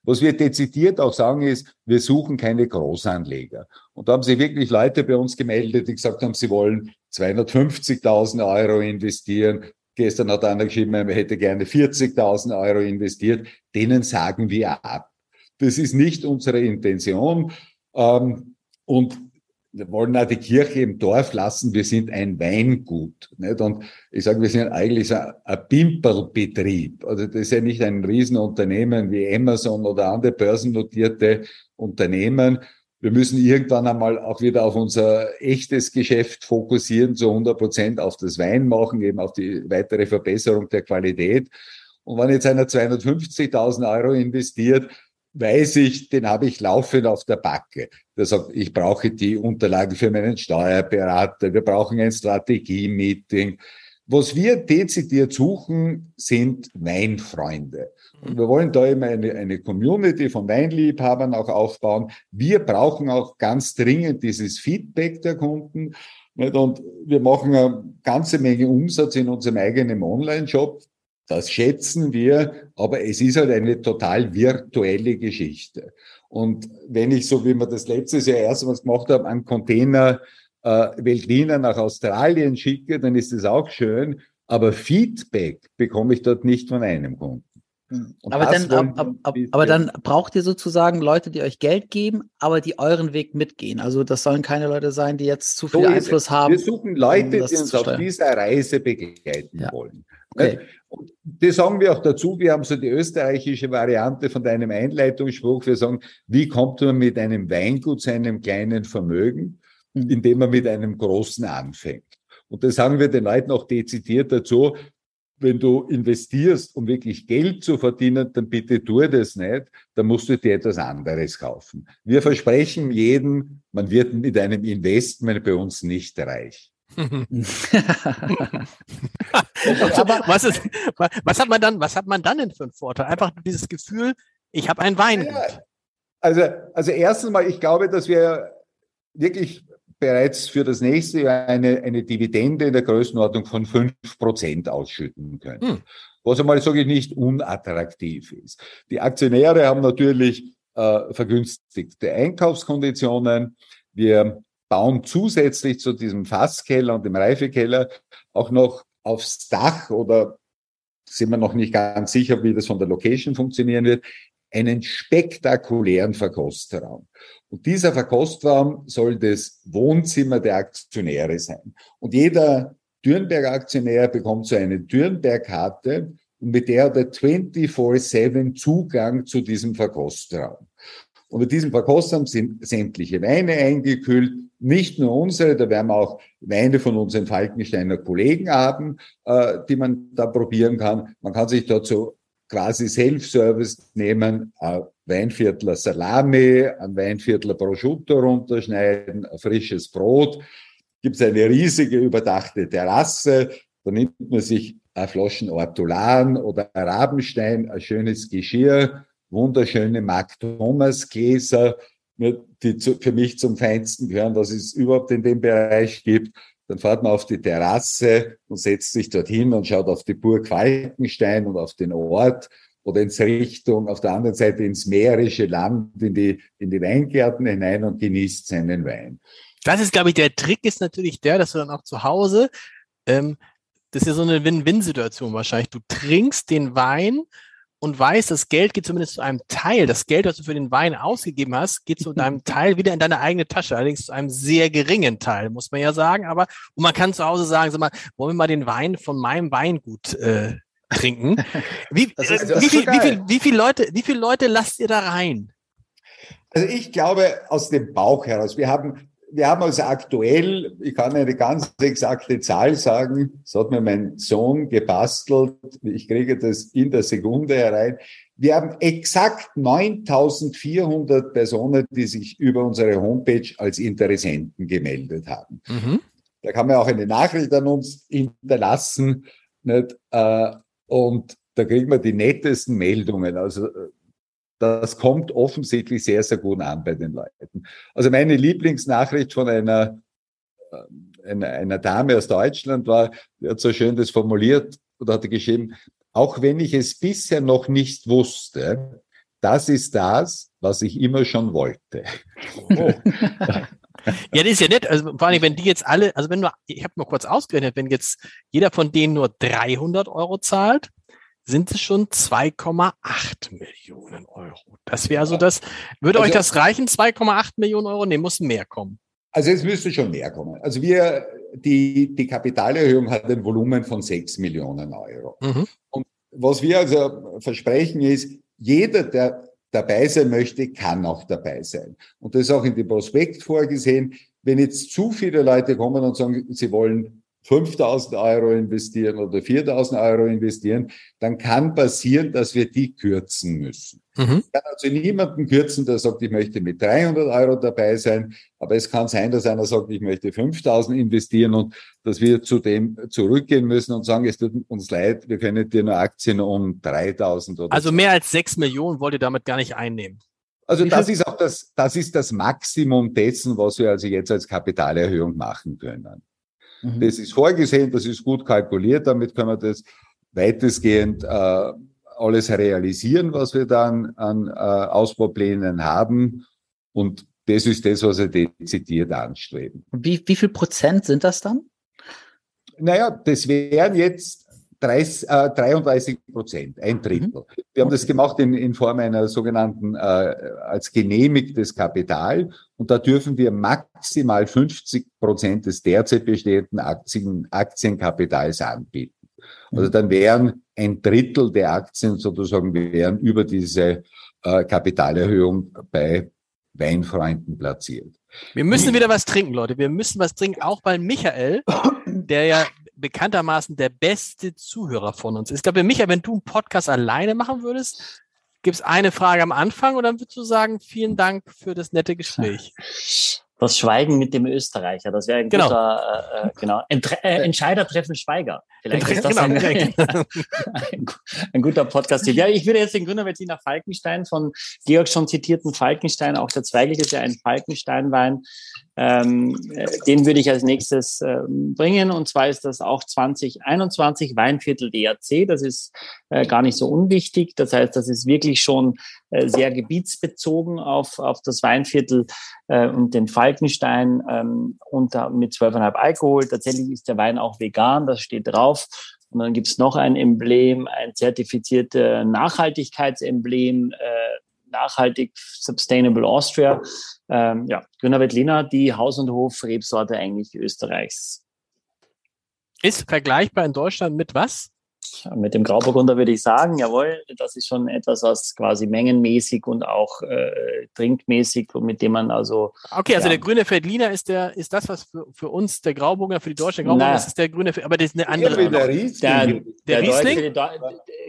Was wir dezidiert auch sagen ist, wir suchen keine Großanleger. Und da haben sich wirklich Leute bei uns gemeldet, die gesagt haben, sie wollen 250.000 Euro investieren. Gestern hat einer geschrieben, er hätte gerne 40.000 Euro investiert. Denen sagen wir ab. Das ist nicht unsere Intention. Ähm, und wir wollen auch die Kirche im Dorf lassen, wir sind ein Weingut. Nicht? Und ich sage, wir sind eigentlich so ein Pimperlbetrieb. Also das ist ja nicht ein Riesenunternehmen wie Amazon oder andere börsennotierte Unternehmen. Wir müssen irgendwann einmal auch wieder auf unser echtes Geschäft fokussieren, zu 100 Prozent auf das Wein machen, eben auf die weitere Verbesserung der Qualität. Und wenn jetzt einer 250.000 Euro investiert, weiß ich, den habe ich laufend auf der Backe. Sagt, ich brauche die Unterlagen für meinen Steuerberater, wir brauchen ein Strategie-Meeting. Was wir dezidiert suchen, sind Weinfreunde. Und wir wollen da immer eine, eine Community von Weinliebhabern auch aufbauen. Wir brauchen auch ganz dringend dieses Feedback der Kunden. Und wir machen eine ganze Menge Umsatz in unserem eigenen Online-Shop. Das schätzen wir, aber es ist halt eine total virtuelle Geschichte. Und wenn ich so, wie wir das letztes Jahr erstmals gemacht haben, einen Container äh, Weltliner nach Australien schicke, dann ist das auch schön. Aber Feedback bekomme ich dort nicht von einem Kunden. Hm. aber dann, ab, ab, ab, aber dann braucht ihr sozusagen Leute, die euch Geld geben, aber die euren Weg mitgehen. Also das sollen keine Leute sein, die jetzt zu viel so Einfluss haben. Wir suchen Leute, um die uns auf dieser Reise begleiten ja. wollen. Okay. Und das sagen wir auch dazu. Wir haben so die österreichische Variante von deinem Einleitungsspruch. Wir sagen, wie kommt man mit einem Weingut zu einem kleinen Vermögen, mhm. indem man mit einem großen anfängt. Und das sagen wir den Leuten auch dezidiert dazu. Wenn du investierst, um wirklich Geld zu verdienen, dann bitte tu das nicht. Dann musst du dir etwas anderes kaufen. Wir versprechen jedem, man wird mit einem Investment bei uns nicht reich. Aber was, ist, was hat man dann, was hat man dann denn für einen Vorteil? Einfach dieses Gefühl, ich habe ein Weingut. Ja, also, also erstens mal, ich glaube, dass wir wirklich bereits für das nächste Jahr eine, eine Dividende in der Größenordnung von fünf Prozent ausschütten können. Hm. Was einmal, sage ich, nicht unattraktiv ist. Die Aktionäre haben natürlich äh, vergünstigte Einkaufskonditionen. Wir bauen zusätzlich zu diesem Fasskeller und dem Reifekeller auch noch aufs Dach oder sind wir noch nicht ganz sicher, wie das von der Location funktionieren wird, einen spektakulären Verkostraum. Und dieser Verkostraum soll das Wohnzimmer der Aktionäre sein. Und jeder Dürnberg-Aktionär bekommt so eine Dürnberg-Karte und mit der hat er 24-7 Zugang zu diesem Verkostraum. Und mit diesem Verkostraum sind sämtliche Weine eingekühlt, nicht nur unsere, da werden wir auch Weine von unseren Falkensteiner Kollegen haben, äh, die man da probieren kann. Man kann sich dazu quasi Self-Service nehmen, ein Weinviertler Salami, ein Weinviertler Prosciutto runterschneiden, ein frisches Brot. Gibt es eine riesige überdachte Terrasse, da nimmt man sich ein Flaschen Ortolan oder ein Rabenstein, ein schönes Geschirr, wunderschöne Mark Thomas Gläser, die zu, für mich zum Feinsten gehören, was es überhaupt in dem Bereich gibt. Dann fährt man auf die Terrasse und setzt sich dorthin und schaut auf die Burg Falkenstein und auf den Ort oder ins Richtung, auf der anderen Seite ins mährische Land, in die, in die Weingärten hinein und genießt seinen Wein. Das ist, glaube ich, der Trick ist natürlich der, dass du dann auch zu Hause ähm, das ist ja so eine Win-Win-Situation wahrscheinlich. Du trinkst den Wein und weißt, das Geld geht zumindest zu einem Teil. Das Geld, das du für den Wein ausgegeben hast, geht zu deinem Teil wieder in deine eigene Tasche. Allerdings zu einem sehr geringen Teil, muss man ja sagen. Aber und man kann zu Hause sagen, sag mal, wollen wir mal den Wein von meinem Weingut äh, trinken? Wie, äh, wie, viel, wie, viel, wie viele Leute, wie viele Leute lasst ihr da rein? Also ich glaube aus dem Bauch heraus. Wir haben wir haben also aktuell, ich kann eine ganz exakte Zahl sagen, das hat mir mein Sohn gebastelt, ich kriege das in der Sekunde herein. Wir haben exakt 9400 Personen, die sich über unsere Homepage als Interessenten gemeldet haben. Mhm. Da kann man auch eine Nachricht an uns hinterlassen. Nicht? Äh, und da kriegen wir die nettesten Meldungen. Also das kommt offensichtlich sehr, sehr gut an bei den Leuten. Also meine Lieblingsnachricht von einer, äh, einer, einer Dame aus Deutschland war, die hat so schön das formuliert oder hatte geschrieben, auch wenn ich es bisher noch nicht wusste, das ist das, was ich immer schon wollte. Oh. Ja, das ist ja nett. Also vor allem, wenn die jetzt alle, also wenn nur, ich habe mal kurz ausgerechnet, wenn jetzt jeder von denen nur 300 Euro zahlt, sind es schon 2,8 Millionen Euro. Das wäre also das, würde also, euch das reichen, 2,8 Millionen Euro? Nee, muss mehr kommen. Also es müsste schon mehr kommen. Also wir, die, die Kapitalerhöhung hat ein Volumen von 6 Millionen Euro. Mhm. Und was wir also versprechen ist, jeder, der dabei sein möchte, kann auch dabei sein. Und das ist auch in dem Prospekt vorgesehen. Wenn jetzt zu viele Leute kommen und sagen, sie wollen 5000 Euro investieren oder 4000 Euro investieren, dann kann passieren, dass wir die kürzen müssen. Mhm. Ich kann also niemanden kürzen, der sagt, ich möchte mit 300 Euro dabei sein, aber es kann sein, dass einer sagt, ich möchte 5000 investieren und dass wir zu dem zurückgehen müssen und sagen, es tut uns leid, wir können dir nur Aktien um 3000 oder Also mehr als 6 Millionen wollt ihr damit gar nicht einnehmen. Also das ist auch das, das ist das Maximum dessen, was wir also jetzt als Kapitalerhöhung machen können. Mhm. Das ist vorgesehen, das ist gut kalkuliert, damit können wir das weitestgehend äh, alles realisieren, was wir dann an äh, Ausbauplänen haben. Und das ist das, was wir dezidiert anstreben. Wie, wie viel Prozent sind das dann? Naja, das wären jetzt 30, äh, 33 Prozent, ein Drittel. Mhm. Wir haben das gemacht in, in Form einer sogenannten äh, als genehmigtes Kapital und da dürfen wir maximal 50 Prozent des derzeit bestehenden Aktien, Aktienkapitals anbieten. Also dann wären ein Drittel der Aktien sozusagen wären über diese äh, Kapitalerhöhung bei Weinfreunden platziert. Wir müssen wieder was trinken, Leute. Wir müssen was trinken, auch weil Michael, der ja bekanntermaßen der beste Zuhörer von uns ist. Ich glaube, Michael, wenn du einen Podcast alleine machen würdest, gibt es eine Frage am Anfang und dann würdest du sagen, vielen Dank für das nette Gespräch. Das Schweigen mit dem Österreicher, das wäre ein genau. guter, äh, äh genau, Entre äh, Entscheider treffen Schweiger. Vielleicht ist das genau, ein, ein, ein, guter podcast -Tipp. Ja, ich würde jetzt den Gründer Wettiner Falkenstein von Georg schon zitierten Falkenstein, auch der Zweiglich ist ja ein Falkensteinwein, ähm, äh, den würde ich als nächstes ähm, bringen. Und zwar ist das auch 2021 Weinviertel DRC. Das ist äh, gar nicht so unwichtig. Das heißt, das ist wirklich schon äh, sehr gebietsbezogen auf, auf das Weinviertel äh, und den Falkenstein ähm, unter, mit 12,5 Alkohol. Tatsächlich ist der Wein auch vegan. Das steht drauf. Und dann gibt's noch ein Emblem, ein zertifiziertes Nachhaltigkeitsemblem, äh, nachhaltig Sustainable Austria. Ähm, ja, Grüner Veltliner, die Haus- und Hof-Rebsorte eigentlich Österreichs. Ist vergleichbar in Deutschland mit was? Mit dem Grauburgunder würde ich sagen, jawohl, das ist schon etwas, was quasi mengenmäßig und auch äh, trinkmäßig, mit dem man also. Okay, also ja. der grüne Feldliner ist der, ist das, was für, für uns der Grauburgunder, für die Deutsche Grauburgunder, das ist der grüne, aber das ist eine andere. Der, Riesling. Der, der, der Riesling?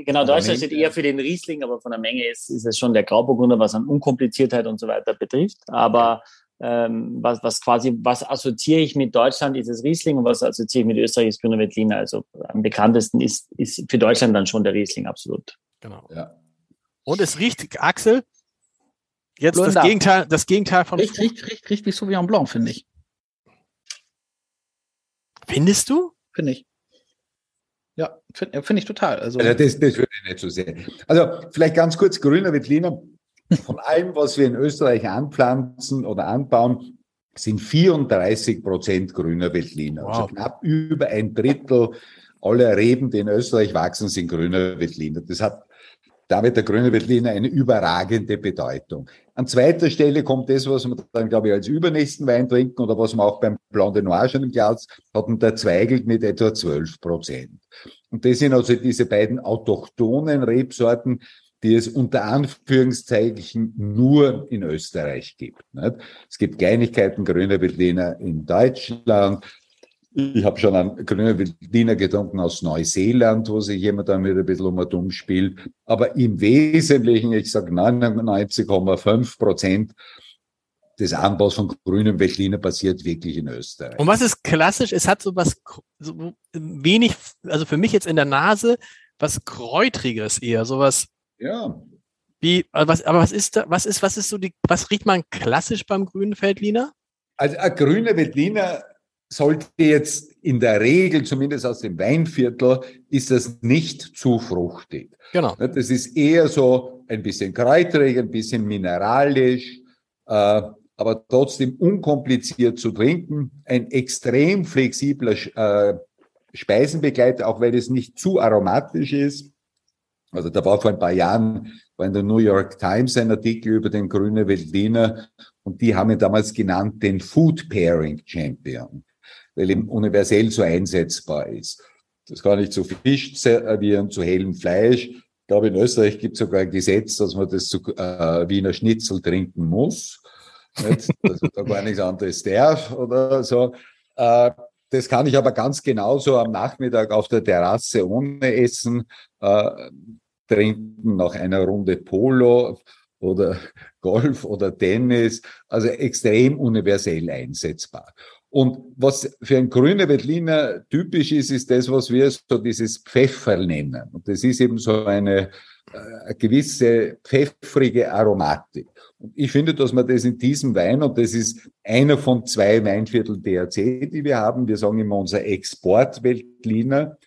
genau, Deutschland steht eher für den Riesling, aber von der Menge ist, ist es schon der Grauburgunder, was an Unkompliziertheit und so weiter betrifft. Aber ähm, was, was quasi, was assoziiere ich mit Deutschland, ist es Riesling und was assoziiere ich mit Österreich, ist Grüner Veltliner. Also am bekanntesten ist, ist für Deutschland dann schon der Riesling, absolut. Genau. Ja. Und es riecht, Axel, jetzt das Gegenteil, das Gegenteil von. Riecht, riecht, riecht, riecht wie Sauvignon Blanc, finde ich. Findest du? Finde ich. Ja, finde find ich total. Also, also das, das würde ich nicht so sehen. Also vielleicht ganz kurz, Grüner Veltliner von allem, was wir in Österreich anpflanzen oder anbauen, sind 34 Prozent grüner Veltliner. Also wow. Also knapp über ein Drittel aller Reben, die in Österreich wachsen, sind grüner Veltliner. Das hat damit der grüne Veltliner eine überragende Bedeutung. An zweiter Stelle kommt das, was wir dann, glaube ich, als übernächsten Wein trinken oder was man auch beim Blanc de Noir schon im Glas hatten, der Zweigelt mit etwa 12 Prozent. Und das sind also diese beiden autochthonen Rebsorten, die es unter Anführungszeichen nur in Österreich gibt. Es gibt Kleinigkeiten, grüner Veltliner in Deutschland, ich habe schon einen grünen Wiener getrunken aus Neuseeland, wo sich jemand wieder ein bisschen um und um spielt. Aber im Wesentlichen, ich sage 99,5 Prozent des Anbaus von grünem Veltliner passiert wirklich in Österreich. Und was ist klassisch? Es hat so was so wenig, also für mich jetzt in der Nase, was Kräutriges eher, sowas. Ja. Wie, was, aber was ist da, was ist, was ist so die, was riecht man klassisch beim grünen Veltliner? Also ein grüner Veltliner sollte jetzt in der Regel, zumindest aus dem Weinviertel, ist das nicht zu fruchtig. Genau. Das ist eher so ein bisschen kräuterig, ein bisschen mineralisch, äh, aber trotzdem unkompliziert zu trinken. Ein extrem flexibler äh, Speisenbegleiter, auch weil es nicht zu aromatisch ist. Also da war vor ein paar Jahren war in der New York Times ein Artikel über den grünen Veltliner und die haben ihn damals genannt den Food Pairing Champion weil eben universell so einsetzbar ist. Das kann ich zu Fisch servieren, zu hellem Fleisch. Ich glaube, in Österreich gibt es sogar ein Gesetz, dass man das zu äh, Wiener Schnitzel trinken muss. Nicht? Dass man da gar nichts anderes darf oder so. Äh, das kann ich aber ganz genauso am Nachmittag auf der Terrasse ohne Essen äh, trinken, nach einer Runde Polo oder Golf oder Tennis. Also extrem universell einsetzbar. Und was für ein grüner Veltliner typisch ist, ist das, was wir so dieses Pfeffer nennen. Und das ist eben so eine, äh, eine gewisse pfeffrige Aromatik. Und ich finde, dass man das in diesem Wein, und das ist einer von zwei Weinviertel DRC, die wir haben, wir sagen immer unser Export-Veltliner.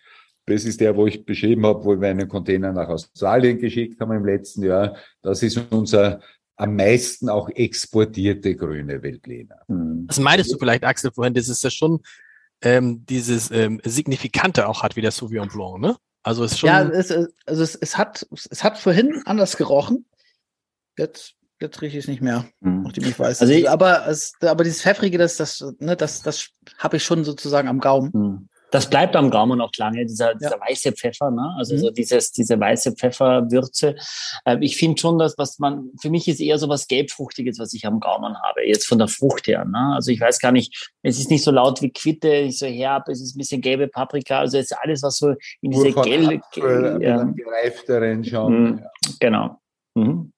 Das ist der, wo ich beschrieben habe, wo wir einen Container nach Australien geschickt haben im letzten Jahr. Das ist unser am meisten auch exportierte grüne Veltliner. Hm. Das meintest du vielleicht, Axel, vorhin, dass es ja schon ähm, dieses ähm, Signifikante auch hat wie der Sauvignon Blanc, ne? Also es ist schon. Ja, es, also es, es, hat, es hat vorhin anders gerochen. Jetzt, jetzt rieche ich es nicht mehr, hm. nachdem ich weiß. Also ich, aber, es, aber dieses Pfeffrige, das, das, ne, das, das habe ich schon sozusagen am Gaumen. Hm das bleibt am Gaumen auch lange, dieser, dieser ja. weiße Pfeffer, ne? also mhm. so dieses, diese weiße Pfefferwürze. Äh, ich finde schon, dass was man, für mich ist eher so was Gelbfruchtiges, was ich am Gaumen habe, jetzt von der Frucht her. Ne? Also ich weiß gar nicht, es ist nicht so laut wie Quitte, nicht so herb, es ist ein bisschen gelbe Paprika, also es ist alles, was so in diese gelbe, ja. gereifteren schon. Mhm. Genau. Mhm.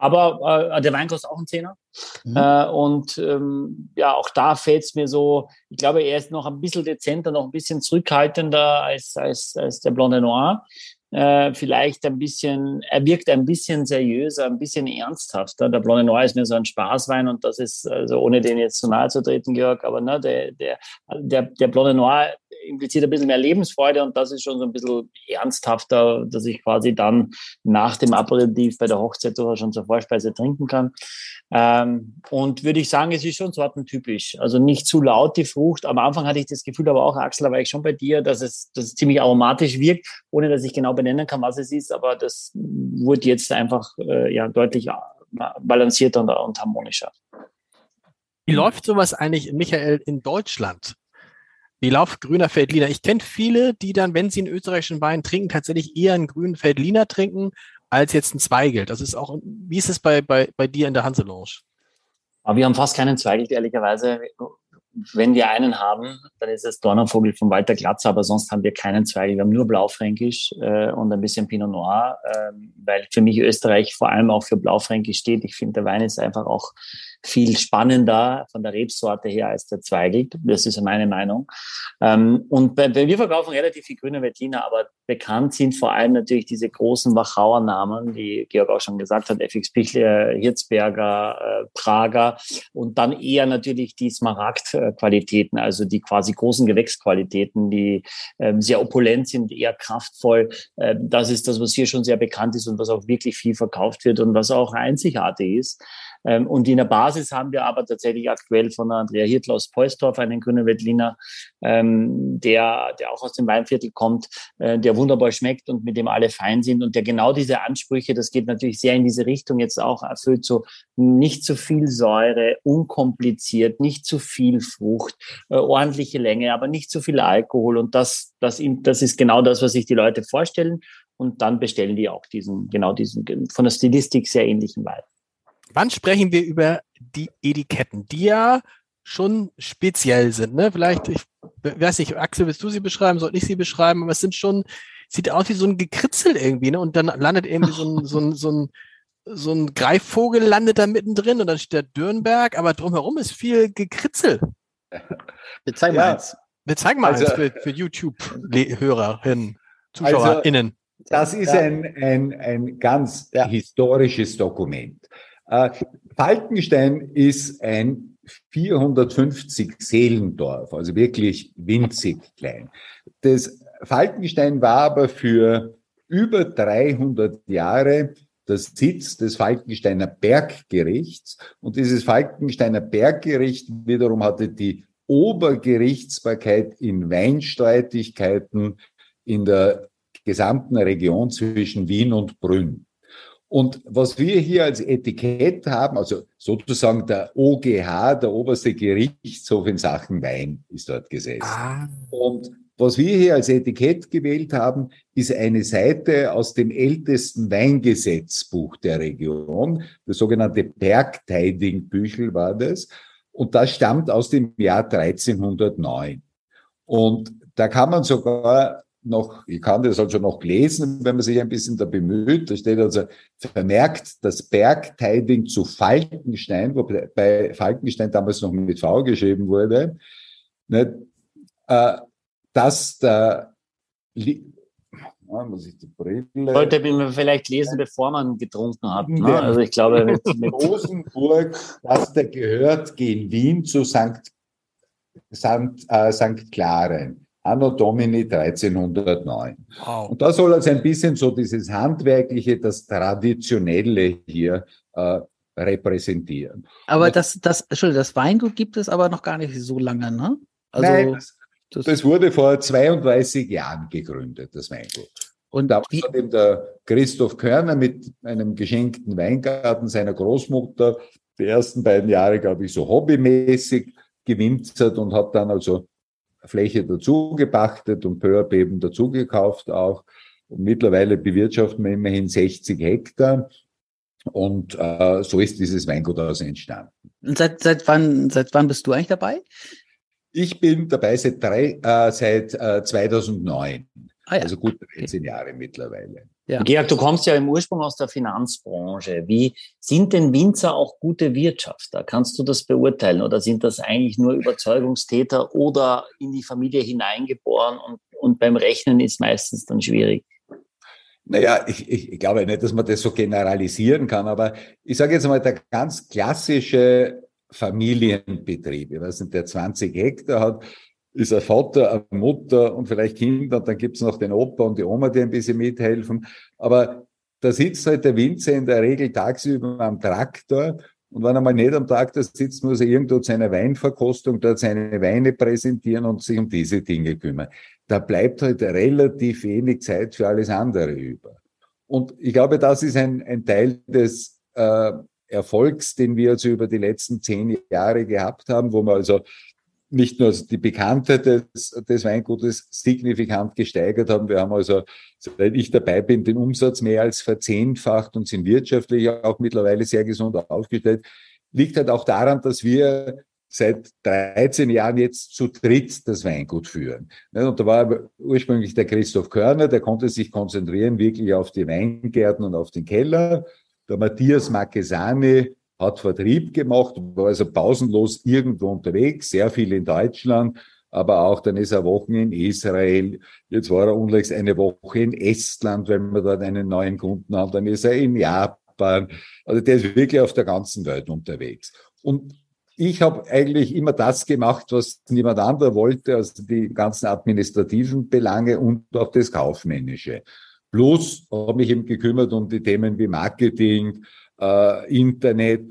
Aber äh, der Wein kostet auch einen Zehner. Mhm. Äh, und ähm, ja, auch da fällt es mir so, ich glaube, er ist noch ein bisschen dezenter, noch ein bisschen zurückhaltender als, als, als der Blonde Noir. Äh, vielleicht ein bisschen, er wirkt ein bisschen seriöser, ein bisschen ernsthafter. Der Blonde Noir ist mir so ein Spaßwein und das ist, also ohne den jetzt zu nahe zu treten, Georg, aber ne, der, der, der, der Blonde Noir impliziert ein bisschen mehr Lebensfreude und das ist schon so ein bisschen ernsthafter, dass ich quasi dann nach dem Aperitif bei der Hochzeit sogar schon zur Vorspeise trinken kann. Ähm, und würde ich sagen, es ist schon sortentypisch. Also nicht zu laut die Frucht. Am Anfang hatte ich das Gefühl, aber auch Axel, da war ich schon bei dir, dass es, dass es ziemlich aromatisch wirkt, ohne dass ich genau benennen kann, was es ist. Aber das wurde jetzt einfach äh, ja deutlich äh, balancierter und, und harmonischer. Wie läuft sowas eigentlich, Michael, in Deutschland? Wie läuft grüner Feldliner? Ich kenne viele, die dann, wenn sie einen österreichischen Wein trinken, tatsächlich eher einen grünen Feldliner trinken, als jetzt ein Zweigelt. Das ist auch, wie ist es bei, bei, bei dir in der Hanselounge? Aber wir haben fast keinen Zweigelt, ehrlicherweise. Wenn wir einen haben, dann ist es Dornenvogel von Walter Glatzer, aber sonst haben wir keinen Zweigelt. Wir haben nur Blaufränkisch äh, und ein bisschen Pinot Noir, äh, weil für mich Österreich vor allem auch für Blaufränkisch steht. Ich finde, der Wein ist einfach auch viel spannender von der Rebsorte her als der Zweigelt. Das ist meine Meinung. Ähm, und wir verkaufen relativ viel grüne Veltliner, aber bekannt sind vor allem natürlich diese großen Wachauer Namen, wie Georg auch schon gesagt hat, FX Pichler, Hirzberger, äh, Prager und dann eher natürlich die Smaragd-Qualitäten, also die quasi großen Gewächsqualitäten, die ähm, sehr opulent sind, eher kraftvoll. Ähm, das ist das, was hier schon sehr bekannt ist und was auch wirklich viel verkauft wird und was auch einzigartig ist. Ähm, und in der Basis haben wir aber tatsächlich aktuell von Andrea Hirtl aus Poistorf einen grünen Veltliner, ähm, der, der auch aus dem Weinviertel kommt, äh, der wunderbar schmeckt und mit dem alle fein sind und der genau diese Ansprüche, das geht natürlich sehr in diese Richtung jetzt auch erfüllt, so nicht zu viel Säure, unkompliziert, nicht zu viel Frucht, äh, ordentliche Länge, aber nicht zu viel Alkohol und das, das, das ist genau das, was sich die Leute vorstellen und dann bestellen die auch diesen, genau diesen, von der Stilistik sehr ähnlichen Wein. Wann sprechen wir über die Etiketten, die ja schon speziell sind. Ne? Vielleicht, ich weiß nicht, Axel, willst du sie beschreiben, soll ich sie beschreiben, aber es sind schon, sieht aus wie so ein Gekritzel irgendwie, ne? Und dann landet irgendwie so ein, so ein, so ein, so ein Greifvogel landet da mittendrin und dann steht der Dürnberg, aber drumherum ist viel Gekritzel. Wir zeigen mal eins. Wir zeigen mal also, eins für, für YouTube-Hörerinnen, ZuschauerInnen. Also, das ist ja. ein, ein, ein ganz ja. historisches Dokument. Äh, Falkenstein ist ein 450 Seelendorf, also wirklich winzig klein. Das Falkenstein war aber für über 300 Jahre das Sitz des Falkensteiner Berggerichts. Und dieses Falkensteiner Berggericht wiederum hatte die Obergerichtsbarkeit in Weinstreitigkeiten in der gesamten Region zwischen Wien und Brünn. Und was wir hier als Etikett haben, also sozusagen der OGH, der oberste Gerichtshof in Sachen Wein, ist dort gesessen. Ah. Und was wir hier als Etikett gewählt haben, ist eine Seite aus dem ältesten Weingesetzbuch der Region, das sogenannte Bergteiding-Büchel war das. Und das stammt aus dem Jahr 1309. Und da kann man sogar noch, ich kann das also noch lesen, wenn man sich ein bisschen da bemüht. Da steht also vermerkt, das Bergteiding zu Falkenstein, wo bei Falkenstein damals noch mit V geschrieben wurde, nicht, äh, dass der Ah, muss ich die Brille. Sollte man vielleicht lesen, bevor man getrunken hat. Ne? Also ich glaube, mit, mit Rosenburg, dass der gehört gegen Wien zu St. St. Äh, St. Klaren. Anno Domini 1309. Wow. Und da soll also ein bisschen so dieses Handwerkliche, das Traditionelle hier äh, repräsentieren. Aber Und das, das, Entschuldigung, das Weingut gibt es aber noch gar nicht so lange, ne? Also, Nein, das, das, das wurde vor 32 Jahren gegründet, das Weingut. Und da war eben der Christoph Körner mit einem geschenkten Weingarten seiner Großmutter die ersten beiden Jahre, glaube ich, so hobbymäßig gewinzert und hat dann also Fläche dazu gepachtet und peu à peu eben dazu gekauft auch. Und mittlerweile bewirtschaften wir immerhin 60 Hektar. Und äh, so ist dieses Weingut aus entstanden. Und seit, seit, wann, seit wann bist du eigentlich dabei? Ich bin dabei seit, drei, äh, seit äh, 2009. Ah, ja. Also gut 13 Jahre mittlerweile. Ja. Georg, du kommst ja im Ursprung aus der Finanzbranche. Wie sind denn Winzer auch gute Wirtschafter? Kannst du das beurteilen oder sind das eigentlich nur Überzeugungstäter oder in die Familie hineingeboren und, und beim Rechnen ist meistens dann schwierig? Naja, ich, ich, ich glaube nicht, dass man das so generalisieren kann, aber ich sage jetzt mal, der ganz klassische Familienbetrieb, ich weiß nicht, der 20 Hektar hat, ist ein Vater, eine Mutter und vielleicht Kinder und dann gibt's noch den Opa und die Oma, die ein bisschen mithelfen. Aber da sitzt halt der Winzer in der Regel tagsüber am Traktor und wenn er mal nicht am Traktor sitzt, muss er irgendwo zu einer Weinverkostung dort seine Weine präsentieren und sich um diese Dinge kümmern. Da bleibt halt relativ wenig Zeit für alles andere über. Und ich glaube, das ist ein, ein Teil des äh, Erfolgs, den wir also über die letzten zehn Jahre gehabt haben, wo wir also nicht nur die Bekanntheit des, des Weingutes signifikant gesteigert haben. Wir haben also, seit ich dabei bin, den Umsatz mehr als verzehnfacht und sind wirtschaftlich auch mittlerweile sehr gesund aufgestellt. Liegt halt auch daran, dass wir seit 13 Jahren jetzt zu dritt das Weingut führen. Und da war ursprünglich der Christoph Körner, der konnte sich konzentrieren wirklich auf die Weingärten und auf den Keller. Der Matthias Marquesani hat Vertrieb gemacht, war also pausenlos irgendwo unterwegs, sehr viel in Deutschland, aber auch dann ist er Wochen in Israel. Jetzt war er unlängst eine Woche in Estland, wenn wir dort einen neuen Kunden haben. Dann ist er in Japan. Also der ist wirklich auf der ganzen Welt unterwegs. Und ich habe eigentlich immer das gemacht, was niemand anderer wollte, also die ganzen administrativen Belange und auch das Kaufmännische. Plus habe mich eben gekümmert um die Themen wie Marketing, äh, Internet.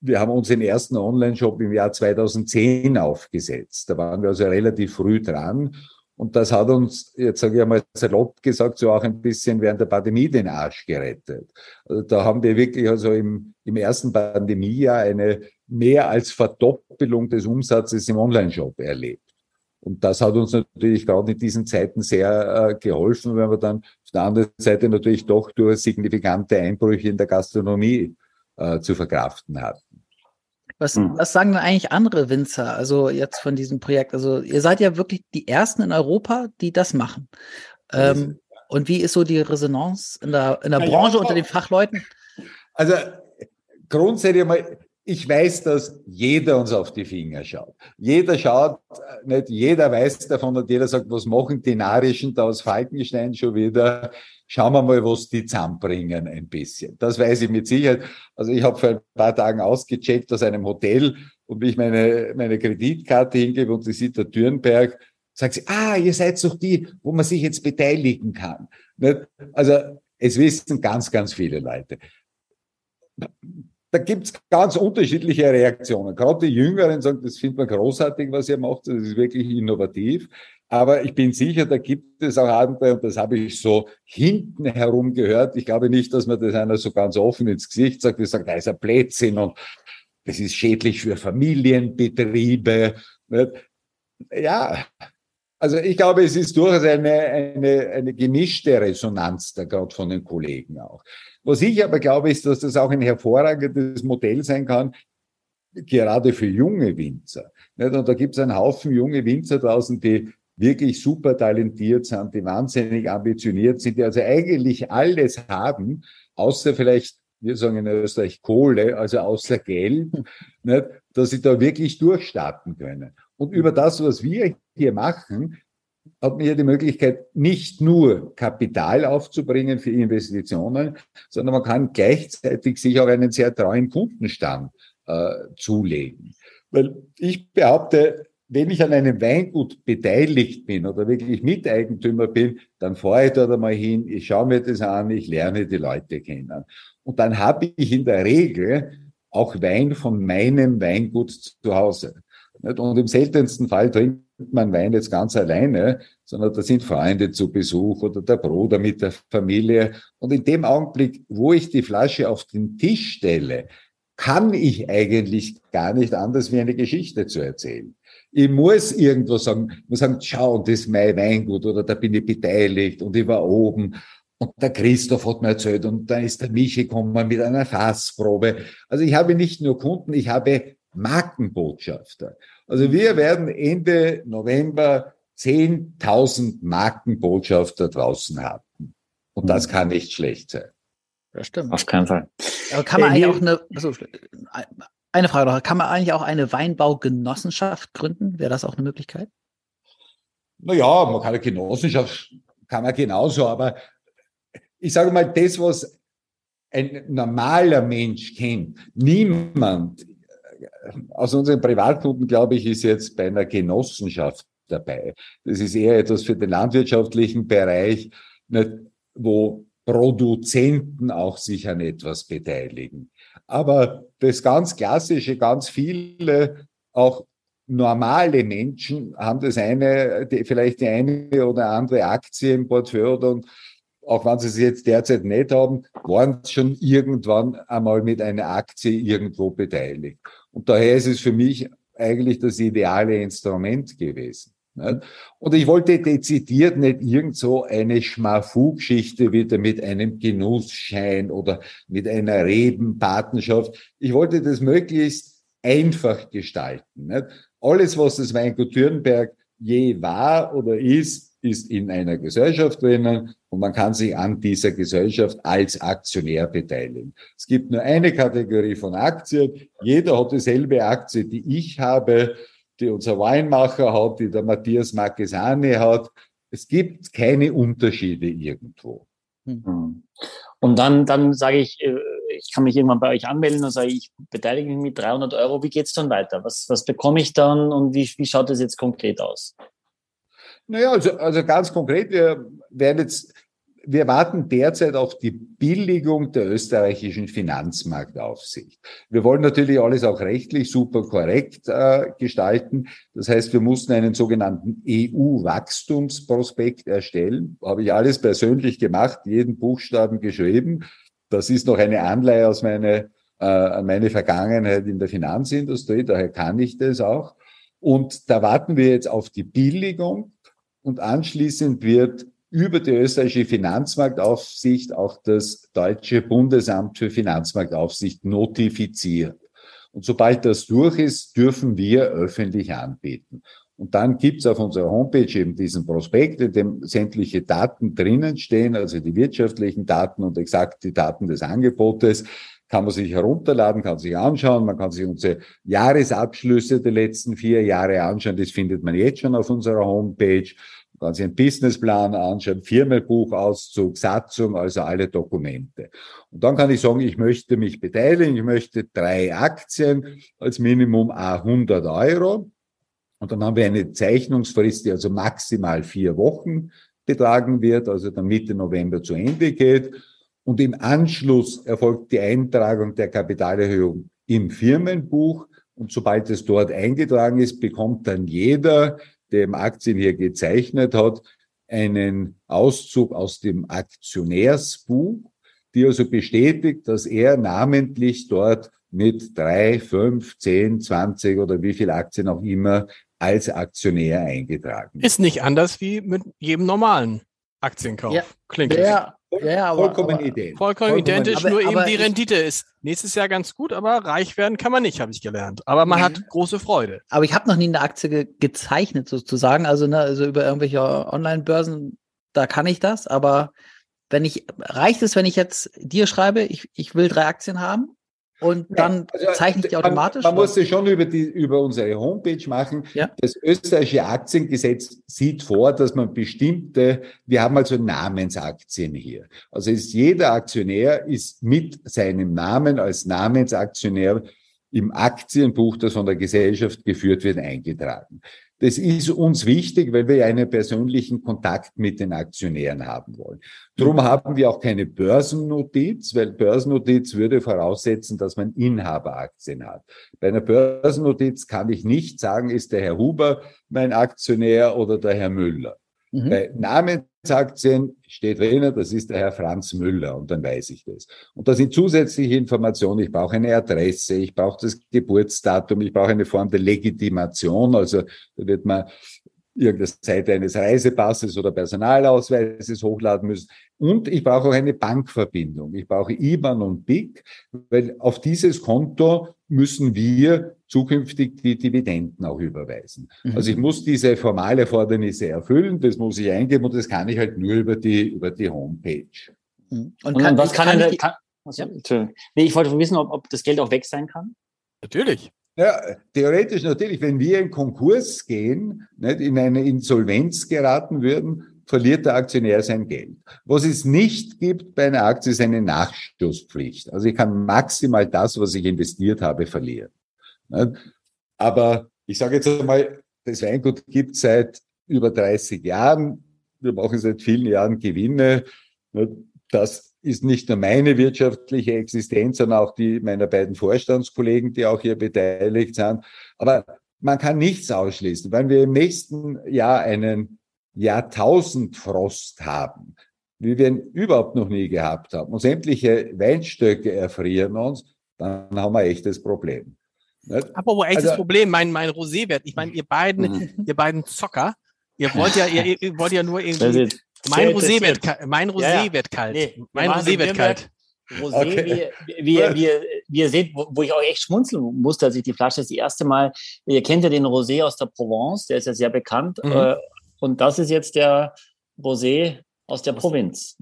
wir haben unseren ersten Online-Shop im Jahr 2010 aufgesetzt. Da waren wir also relativ früh dran. Und das hat uns, jetzt sage ich einmal salopp gesagt, so auch ein bisschen während der Pandemie den Arsch gerettet. Also da haben wir wirklich also im, im ersten Pandemiejahr eine mehr als Verdoppelung des Umsatzes im Online-Shop erlebt. Und das hat uns natürlich gerade in diesen Zeiten sehr äh, geholfen, wenn wir dann auf der anderen Seite natürlich doch durch signifikante Einbrüche in der Gastronomie äh, zu verkraften hatten. Was, hm. was sagen denn eigentlich andere Winzer, also jetzt von diesem Projekt? Also ihr seid ja wirklich die ersten in Europa, die das machen. Ähm, und wie ist so die Resonanz in der, in der ja, Branche ja, unter den Fachleuten? Also grundsätzlich mal, ich weiß, dass jeder uns auf die Finger schaut. Jeder schaut, nicht jeder weiß davon und jeder sagt, was machen die Narischen da aus Falkenstein schon wieder? Schauen wir mal, was die zusammenbringen ein bisschen. Das weiß ich mit Sicherheit. Also ich habe vor ein paar Tagen ausgecheckt aus einem Hotel und wie ich meine, meine Kreditkarte hingebe und sie sieht der Türnberg, sagt sie, ah, ihr seid doch die, wo man sich jetzt beteiligen kann. Also es wissen ganz, ganz viele Leute da gibt's ganz unterschiedliche Reaktionen. Gerade die Jüngeren sagen, das findet man großartig, was ihr macht, das ist wirklich innovativ. Aber ich bin sicher, da gibt es auch andere, und das habe ich so hinten herum gehört. Ich glaube nicht, dass man das einer so ganz offen ins Gesicht sagt. Die sagt, da ist ein Blödsinn und das ist schädlich für Familienbetriebe. Ja, also ich glaube, es ist durchaus eine, eine, eine gemischte Resonanz da gerade von den Kollegen auch. Was ich aber glaube, ist, dass das auch ein hervorragendes Modell sein kann, gerade für junge Winzer. Und da gibt es einen Haufen junge Winzer draußen, die wirklich super talentiert sind, die wahnsinnig ambitioniert sind, die also eigentlich alles haben, außer vielleicht, wir sagen in Österreich Kohle, also außer Geld, nicht, dass sie da wirklich durchstarten können. Und über das, was wir hier machen, hat hier die Möglichkeit, nicht nur Kapital aufzubringen für Investitionen, sondern man kann gleichzeitig sich auch einen sehr treuen Kundenstamm äh, zulegen. Weil ich behaupte, wenn ich an einem Weingut beteiligt bin oder wirklich Miteigentümer bin, dann fahre ich dort einmal hin, ich schaue mir das an, ich lerne die Leute kennen. Und dann habe ich in der Regel auch Wein von meinem Weingut zu Hause. Und im seltensten Fall trinkt man Wein jetzt ganz alleine, sondern da sind Freunde zu Besuch oder der Bruder mit der Familie. Und in dem Augenblick, wo ich die Flasche auf den Tisch stelle, kann ich eigentlich gar nicht anders wie eine Geschichte zu erzählen. Ich muss irgendwo sagen, ich muss sagen, schau, das ist mein Weingut oder da bin ich beteiligt und ich war oben und der Christoph hat mir erzählt und da ist der Michi gekommen mit einer Fassprobe. Also ich habe nicht nur Kunden, ich habe Markenbotschafter. Also wir werden Ende November 10.000 Markenbotschafter draußen haben. Und das mhm. kann nicht schlecht sein. Das stimmt. Auf keinen Fall. Aber kann man äh, eigentlich auch eine, also eine Frage noch, kann man eigentlich auch eine Weinbaugenossenschaft gründen? Wäre das auch eine Möglichkeit? Naja, man kann eine Genossenschaft, kann man genauso, aber ich sage mal, das, was ein normaler Mensch kennt, niemand aus unseren Privatkunden, glaube ich, ist jetzt bei einer Genossenschaft dabei. Das ist eher etwas für den landwirtschaftlichen Bereich, wo Produzenten auch sich an etwas beteiligen. Aber das ganz Klassische, ganz viele, auch normale Menschen haben das eine, die, vielleicht die eine oder andere Aktie im Portfolio und auch wenn sie es jetzt derzeit nicht haben, waren schon irgendwann einmal mit einer Aktie irgendwo beteiligt. Und daher ist es für mich eigentlich das ideale Instrument gewesen. Und ich wollte dezidiert nicht irgend so eine Schmafu-Geschichte wieder mit einem Genussschein oder mit einer Rebenpatenschaft. Ich wollte das möglichst einfach gestalten. Alles, was das Weingut Thürnberg je war oder ist, ist in einer Gesellschaft drinnen und man kann sich an dieser Gesellschaft als Aktionär beteiligen. Es gibt nur eine Kategorie von Aktien. Jeder hat dieselbe Aktie, die ich habe, die unser Weinmacher hat, die der Matthias Marquesani hat. Es gibt keine Unterschiede irgendwo. Hm. Und dann, dann sage ich, äh, ich kann mich irgendwann bei euch anmelden und sage, ich beteilige mich mit 300 Euro. Wie geht's dann weiter? Was, was bekomme ich dann und wie, wie schaut das jetzt konkret aus? Naja, also, also ganz konkret, wir werden jetzt, wir warten derzeit auf die Billigung der österreichischen Finanzmarktaufsicht. Wir wollen natürlich alles auch rechtlich super korrekt äh, gestalten. Das heißt, wir mussten einen sogenannten EU-Wachstumsprospekt erstellen. Habe ich alles persönlich gemacht, jeden Buchstaben geschrieben. Das ist noch eine Anleihe aus meiner, äh, an meine Vergangenheit in der Finanzindustrie, daher kann ich das auch. Und da warten wir jetzt auf die Billigung und anschließend wird über die österreichische Finanzmarktaufsicht auch das deutsche Bundesamt für Finanzmarktaufsicht notifiziert. Und sobald das durch ist, dürfen wir öffentlich anbieten. Und dann gibt's auf unserer Homepage eben diesen Prospekt, in dem sämtliche Daten drinnen stehen, also die wirtschaftlichen Daten und exakt die Daten des Angebotes kann man sich herunterladen, kann sich anschauen, man kann sich unsere Jahresabschlüsse der letzten vier Jahre anschauen, das findet man jetzt schon auf unserer Homepage. Kann sich einen Businessplan anschauen, Firmenbuchauszug, Satzung, also alle Dokumente. Und dann kann ich sagen, ich möchte mich beteiligen, ich möchte drei Aktien als Minimum 100 Euro. Und dann haben wir eine Zeichnungsfrist, die also maximal vier Wochen betragen wird, also dann Mitte November zu Ende geht. Und im Anschluss erfolgt die Eintragung der Kapitalerhöhung im Firmenbuch. Und sobald es dort eingetragen ist, bekommt dann jeder, der im Aktien hier gezeichnet hat, einen Auszug aus dem Aktionärsbuch, die also bestätigt, dass er namentlich dort mit drei, fünf, zehn, zwanzig oder wie viel Aktien auch immer als Aktionär eingetragen. Ist nicht anders wie mit jedem normalen Aktienkauf. Ja. Klingt Ja, ja, aber, Vollkommen aber, identisch. Vollkommen Vollkommen identisch, aber- nur eben aber die ich- Rendite ist nächstes Jahr ganz gut, aber reich werden kann man nicht, habe ich gelernt. Aber man Mhm. hat große Freude. aber ich habe noch nie eine Aktie ge gezeichnet sozusagen, also, ne, also über irgendwelche Online-Börsen, da kann ich das, aber wenn ich, reicht es, wenn ich jetzt dir schreibe, ich, ich will drei Aktien haben und dann Also, zeichne ich die man- automatisch? Man, oder? muss es schon über die, über unsere Homepage machen. Ja. Das österreichische Aktiengesetz sieht vor, dass man bestimmte, wir haben also Namensaktien hier. Also ist jeder Aktionär ist mit seinem Namen als Namensaktionär im Aktienbuch, das von der Gesellschaft geführt wird, eingetragen. Das ist uns wichtig, weil wir einen persönlichen Kontakt mit den Aktionären haben wollen. Drum haben wir auch keine Börsennotiz, weil Börsennotiz würde voraussetzen, dass man Inhaberaktien hat. Bei einer Börsennotiz kann ich nicht sagen, ist der Herr Huber mein Aktionär oder der Herr Müller. Mhm. Bei Namensaktien steht drinnen, das ist der Herr Franz Müller und dann weiß ich das. Und da sind zusätzliche Informationen. Ich brauche eine Adresse, ich brauche das Geburtsdatum, ich brauche eine Form der Legitimation. Also da wird man irgendeine Seite eines Reisepasses oder Personalausweises hochladen müssen. Und ich brauche auch eine Bankverbindung. Ich brauche IBAN und BIC, weil auf dieses Konto müssen wir zukünftig die Dividenden auch überweisen. Mhm. Also ich muss diese formale Erfordernisse erfüllen, das muss ich eingeben und das kann ich halt nur über die, über die Homepage. Mhm. Und, was kann, ich denn, die- kann also, Ja. Nee, ich wollte wissen, ob, ob das Geld auch weg sein kann. Natürlich. Ja, theoretisch natürlich, wenn wir in Konkurs gehen, nicht, in eine Insolvenz geraten würden, verliert der Aktionär sein Geld. Was es nicht gibt bei einer Aktie, ist eine Nachschusspflicht. Also ich kann maximal das, was ich investiert habe, verlieren. Nicht? Aber ich sage jetzt einmal, das Weingut gibt seit über 30 Jahren. Wir machen seit vielen Jahren Gewinne. Nicht? Das ist nicht nur meine wirtschaftliche Existenz, sondern auch die meiner beiden Vorstandskollegen, die auch hier beteiligt sind. Aber man kann nichts ausschließen. Wenn wir im nächsten Jahr einen Jahrtausendfrost haben, wie wir ihn überhaupt noch nie gehabt haben, und sämtliche Weinstöcke erfrieren uns, dann haben wir ein echtes Problem. Nicht? Aber wo echtes Also- Problem, mein, mein Roséwert. Ich meine, ihr beiden, Mhm. ihr beiden Zocker, ihr wollt ja, ihr, ihr wollt ja nur irgendwie, mein Rosé wird, mein Ja, Rosé ja. wird kalt. Nee, wir mein Rosé wird kalt. Rosé, Okay. wie, wie, wie, wie ihr seht, wo, wo ich auch echt schmunzeln musste, als ich die Flasche das erste Mal, ihr kennt ja den Rosé aus der Provence, der ist ja sehr bekannt. Mhm. Äh, und das ist jetzt der Rosé aus der Provinz.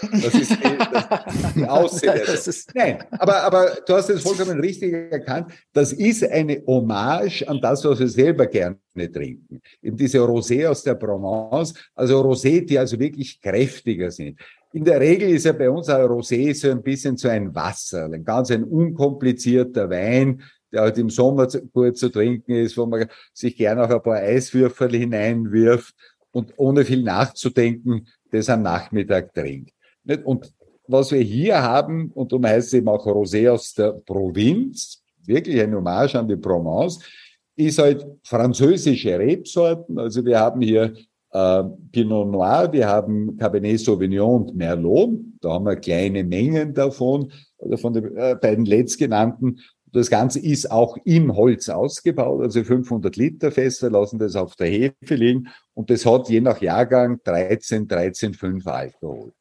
Das ist die, das, die Aussehen. Nein, aber, aber du hast es vollkommen richtig erkannt. Das ist eine Hommage an das, was wir selber gerne trinken. Eben diese Rosé aus der Provence, also Rosé, die also wirklich kräftiger sind. In der Regel ist ja bei uns ein Rosé so ein bisschen so ein Wasser, ein ganz ein unkomplizierter Wein, der halt im Sommer gut zu trinken ist, wo man sich gerne auch ein paar Eiswürfel hineinwirft und ohne viel nachzudenken das am Nachmittag trinkt. Und was wir hier haben, und darum heißt es eben auch Rosé aus der Provinz, wirklich ein Hommage an die Provence, ist halt französische Rebsorten. Also wir haben hier äh, Pinot Noir, wir haben Cabernet Sauvignon und Merlot. Da haben wir kleine Mengen davon, oder von den äh, beiden letztgenannten. Das Ganze ist auch im Holz ausgebaut, also 500 Liter Fässer lassen das auf der Hefe liegen und das hat je nach Jahrgang 13, 13,5 Alkohol.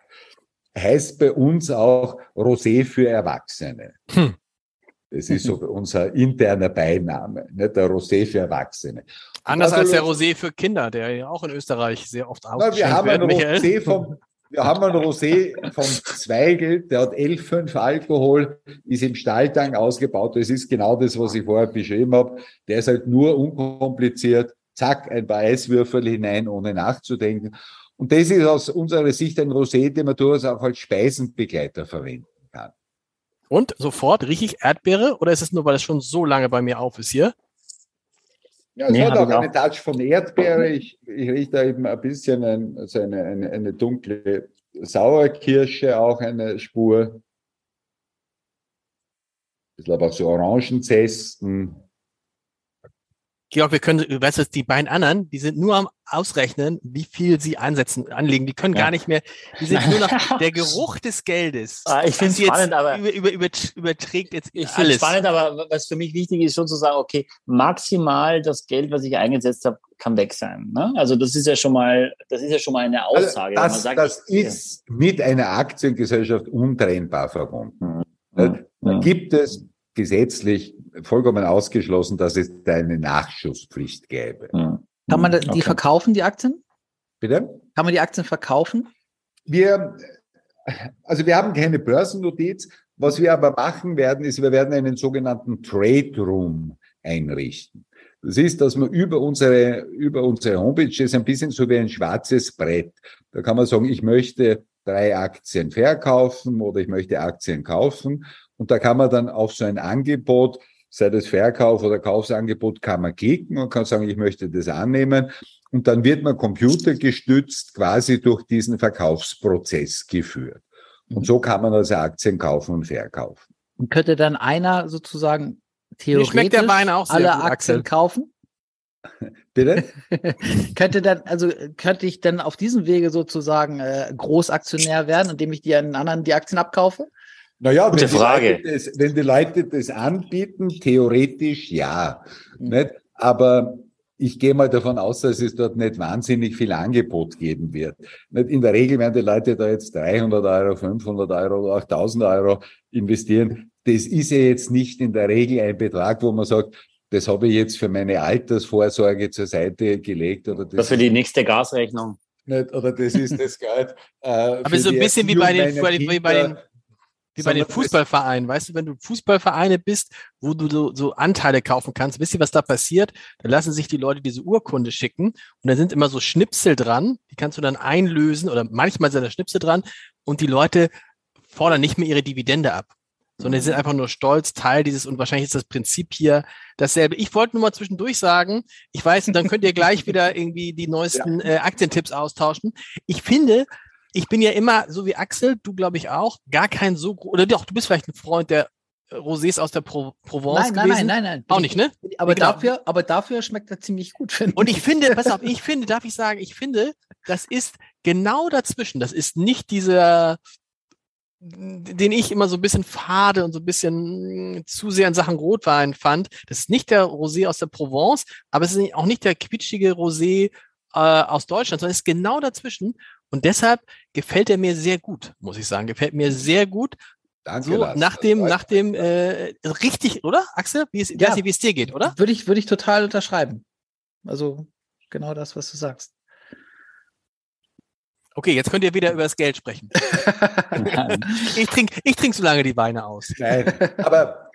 Heißt bei uns auch Rosé für Erwachsene. Hm. Das ist so unser interner Beiname, nicht der Rosé für Erwachsene. Anders also, als der Rosé für Kinder, der ja auch in Österreich sehr oft ausgeschenkt wir haben wird, Rosé vom, Wir haben einen Rosé vom Zweigel, der hat 11,5 Alkohol, ist im Stahltank ausgebaut. Das ist genau das, was ich vorher beschrieben habe. Der ist halt nur unkompliziert. Zack, ein paar Eiswürfel hinein, ohne nachzudenken. Und das ist aus unserer Sicht ein Rosé, den man durchaus auch als Speisenbegleiter verwenden kann. Und sofort rieche ich Erdbeere oder ist es nur, weil es schon so lange bei mir auf ist hier? Ja, es nee, hat auch eine Touch von Erdbeere. Ich, ich rieche da eben ein bisschen ein, also eine, eine, eine dunkle Sauerkirsche, auch eine Spur. Ein bisschen aber auch so Orangenzesten. Georg, wir können, weißt du, die beiden anderen, die sind nur am Ausrechnen, wie viel sie ansetzen, anlegen. Die können ja. gar nicht mehr, die sind nur noch der Geruch des Geldes. Ah, ich finde es spannend, aber über, über, über, überträgt jetzt ich alles. spannend, aber was für mich wichtig ist, schon zu sagen, okay, maximal das Geld, was ich eingesetzt habe, kann weg sein. Ne? Also das ist ja schon mal, das ist ja schon mal eine also Aussage. Also das, sagt, das ist ja. mit einer Aktiengesellschaft untrennbar verbunden. Mhm. Da gibt es gesetzlich vollkommen ausgeschlossen, dass es da eine Nachschusspflicht gäbe. Hm. Kann man die okay. verkaufen, die Aktien? Bitte? Kann man die Aktien verkaufen? Wir, also wir haben keine Börsennotiz. Was wir aber machen werden, ist, wir werden einen sogenannten Trade Room einrichten. Das ist, dass man über unsere, über unsere Homepage, ist ein bisschen so wie ein schwarzes Brett. Da kann man sagen, ich möchte drei Aktien verkaufen oder ich möchte Aktien kaufen. Und da kann man dann auf so ein Angebot, sei das Verkauf oder Kaufsangebot, kann man klicken und kann sagen, ich möchte das annehmen. Und dann wird man computergestützt quasi durch diesen Verkaufsprozess geführt. Und mhm. so kann man also Aktien kaufen und verkaufen. Und könnte dann einer sozusagen theoretisch alle Aktien Axel. kaufen? Bitte? könnte dann, also könnte ich dann auf diesem Wege sozusagen äh, Großaktionär werden, indem ich die an anderen die Aktien abkaufe? Naja, Gute wenn Frage. Die das, wenn die Leute das anbieten, theoretisch ja. Mhm. Nicht? Aber ich gehe mal davon aus, dass es dort nicht wahnsinnig viel Angebot geben wird. Nicht? In der Regel werden die Leute da jetzt 300 Euro, 500 Euro oder auch 1000 Euro investieren. Das ist ja jetzt nicht in der Regel ein Betrag, wo man sagt, das habe ich jetzt für meine Altersvorsorge zur Seite gelegt. Oder, das oder für die nächste Gasrechnung. Nicht, oder das ist das Geld. Äh, Aber so ein bisschen wie bei den, wie bei den wie bei den Fußballvereinen, weißt du, wenn du Fußballvereine bist, wo du so, so Anteile kaufen kannst, wisst ihr, was da passiert? Dann lassen sich die Leute diese Urkunde schicken und da sind immer so Schnipsel dran, die kannst du dann einlösen oder manchmal sind da Schnipsel dran und die Leute fordern nicht mehr ihre Dividende ab, sondern sie sind einfach nur stolz, Teil dieses und wahrscheinlich ist das Prinzip hier dasselbe. Ich wollte nur mal zwischendurch sagen, ich weiß, dann könnt ihr gleich wieder irgendwie die neuesten ja. äh, Aktientipps austauschen. Ich finde, ich bin ja immer, so wie Axel, du glaube ich auch, gar kein so, oder doch, du bist vielleicht ein Freund der Rosés aus der Pro Provence nein, gewesen. Nein, nein, nein, nein. Auch nicht, ne? Aber genau. dafür, aber dafür schmeckt er ziemlich gut, finde ich. Und ich finde, pass auf, ich finde, darf ich sagen, ich finde, das ist genau dazwischen. Das ist nicht dieser, den ich immer so ein bisschen fade und so ein bisschen zu sehr in Sachen Rotwein fand. Das ist nicht der Rosé aus der Provence, aber es ist auch nicht der quitschige Rosé äh, aus Deutschland, sondern es ist genau dazwischen. Und deshalb gefällt er mir sehr gut, muss ich sagen. Gefällt mir sehr gut. Danke. So, nach dem, nach dem, äh, richtig, oder, Axel? Wie es, ja. wie es dir geht, oder? Würde ich, würde ich total unterschreiben. Also, genau das, was du sagst. Okay, jetzt könnt ihr wieder über das Geld sprechen. ich trinke ich trink so lange die Weine aus. Nein, aber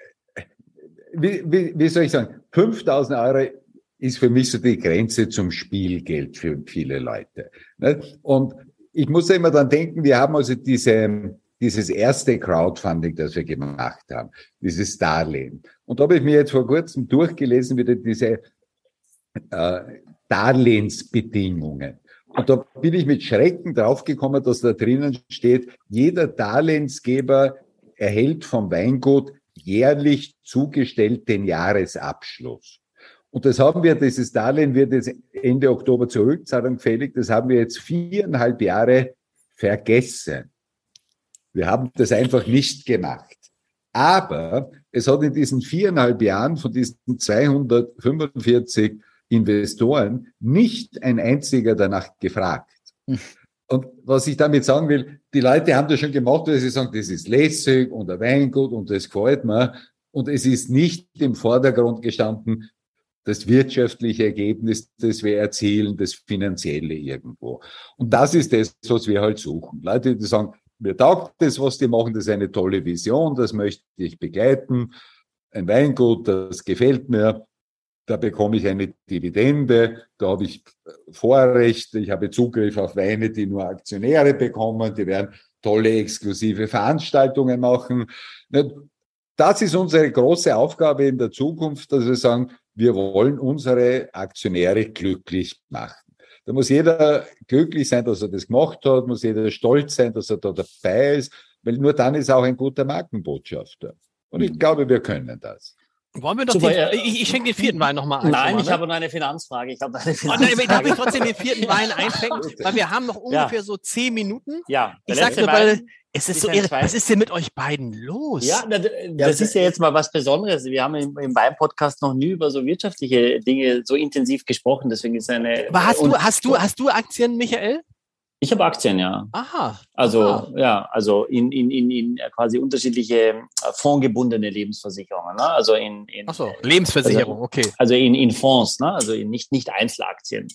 wie, wie, wie soll ich sagen, 5000 Euro ist für mich so die Grenze zum Spielgeld für viele Leute. Ne? Und ich muss immer dran denken, wir haben also diese, dieses erste Crowdfunding, das wir gemacht haben, dieses Darlehen. Und da habe ich mir jetzt vor kurzem durchgelesen, wieder diese äh, Darlehensbedingungen. Und da bin ich mit Schrecken draufgekommen, dass da drinnen steht, jeder Darlehensgeber erhält vom Weingut jährlich zugestellt den Jahresabschluss. Und das haben wir, dieses Darlehen wird jetzt Ende Oktober zur Rückzahlung fällig. Das haben wir jetzt viereinhalb Jahre vergessen. Wir haben das einfach nicht gemacht. Aber es hat in diesen viereinhalb Jahren von diesen 245 Investoren nicht ein einziger danach gefragt. Und was ich damit sagen will, die Leute haben das schon gemacht, weil sie sagen, das ist lässig und ein Weingut und das gefällt mir. Und es ist nicht im Vordergrund gestanden, das wirtschaftliche Ergebnis, das wir erzielen, das finanzielle irgendwo. Und das ist das, was wir halt suchen. Leute, die sagen, mir taugt das, was die machen, das ist eine tolle Vision, das möchte ich begleiten. Ein Weingut, das gefällt mir, da bekomme ich eine Dividende, da habe ich Vorrechte, ich habe Zugriff auf Weine, die nur Aktionäre bekommen, die werden tolle exklusive Veranstaltungen machen. Das ist unsere große Aufgabe in der Zukunft, dass wir sagen, wir wollen unsere Aktionäre glücklich machen. Da muss jeder glücklich sein, dass er das gemacht hat, muss jeder stolz sein, dass er da dabei ist, weil nur dann ist er auch ein guter Markenbotschafter. Und ich mhm. glaube, wir können das. Wollen wir doch Super, den, ich, ich schenke den vierten Wein nochmal ein. Nein, ich habe noch eine Finanzfrage. Ich glaube, eine Finanzfrage. Oh, nein, darf ich trotzdem den vierten Wein einschenken? Weil wir haben noch ungefähr ja. so zehn Minuten. Ja. Ich sage nur, weil es ist so irre. Was ist denn mit euch beiden los? Ja, das, das ist ja jetzt mal was Besonderes. Wir haben im, im Wein-Podcast noch nie über so wirtschaftliche Dinge so intensiv gesprochen. Deswegen ist eine. Aber hast du, hast du, hast du Aktien, Michael? Ich habe Aktien, ja. Aha. Also aha. ja, also in, in, in, in quasi unterschiedliche äh, fondgebundene Lebensversicherungen. Ne? Also in, in Ach so, Lebensversicherung, also, okay. Also in, in Fonds, ne? also in nicht, nicht Einzelaktien.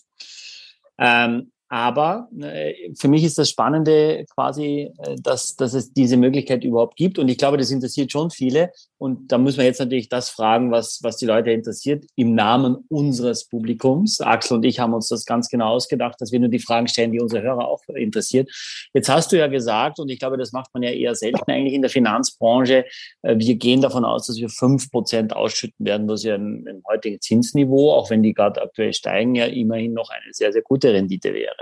Ähm, aber äh, für mich ist das Spannende quasi, äh, dass, dass es diese Möglichkeit überhaupt gibt. Und ich glaube, das interessiert schon viele. Und da müssen wir jetzt natürlich das fragen, was, was die Leute interessiert, im Namen unseres Publikums. Axel und ich haben uns das ganz genau ausgedacht, dass wir nur die Fragen stellen, die unsere Hörer auch interessiert. Jetzt hast du ja gesagt, und ich glaube, das macht man ja eher selten eigentlich in der Finanzbranche, äh, wir gehen davon aus, dass wir fünf Prozent ausschütten werden, was ja im, im heutigen Zinsniveau, auch wenn die gerade aktuell steigen, ja immerhin noch eine sehr, sehr gute Rendite wäre.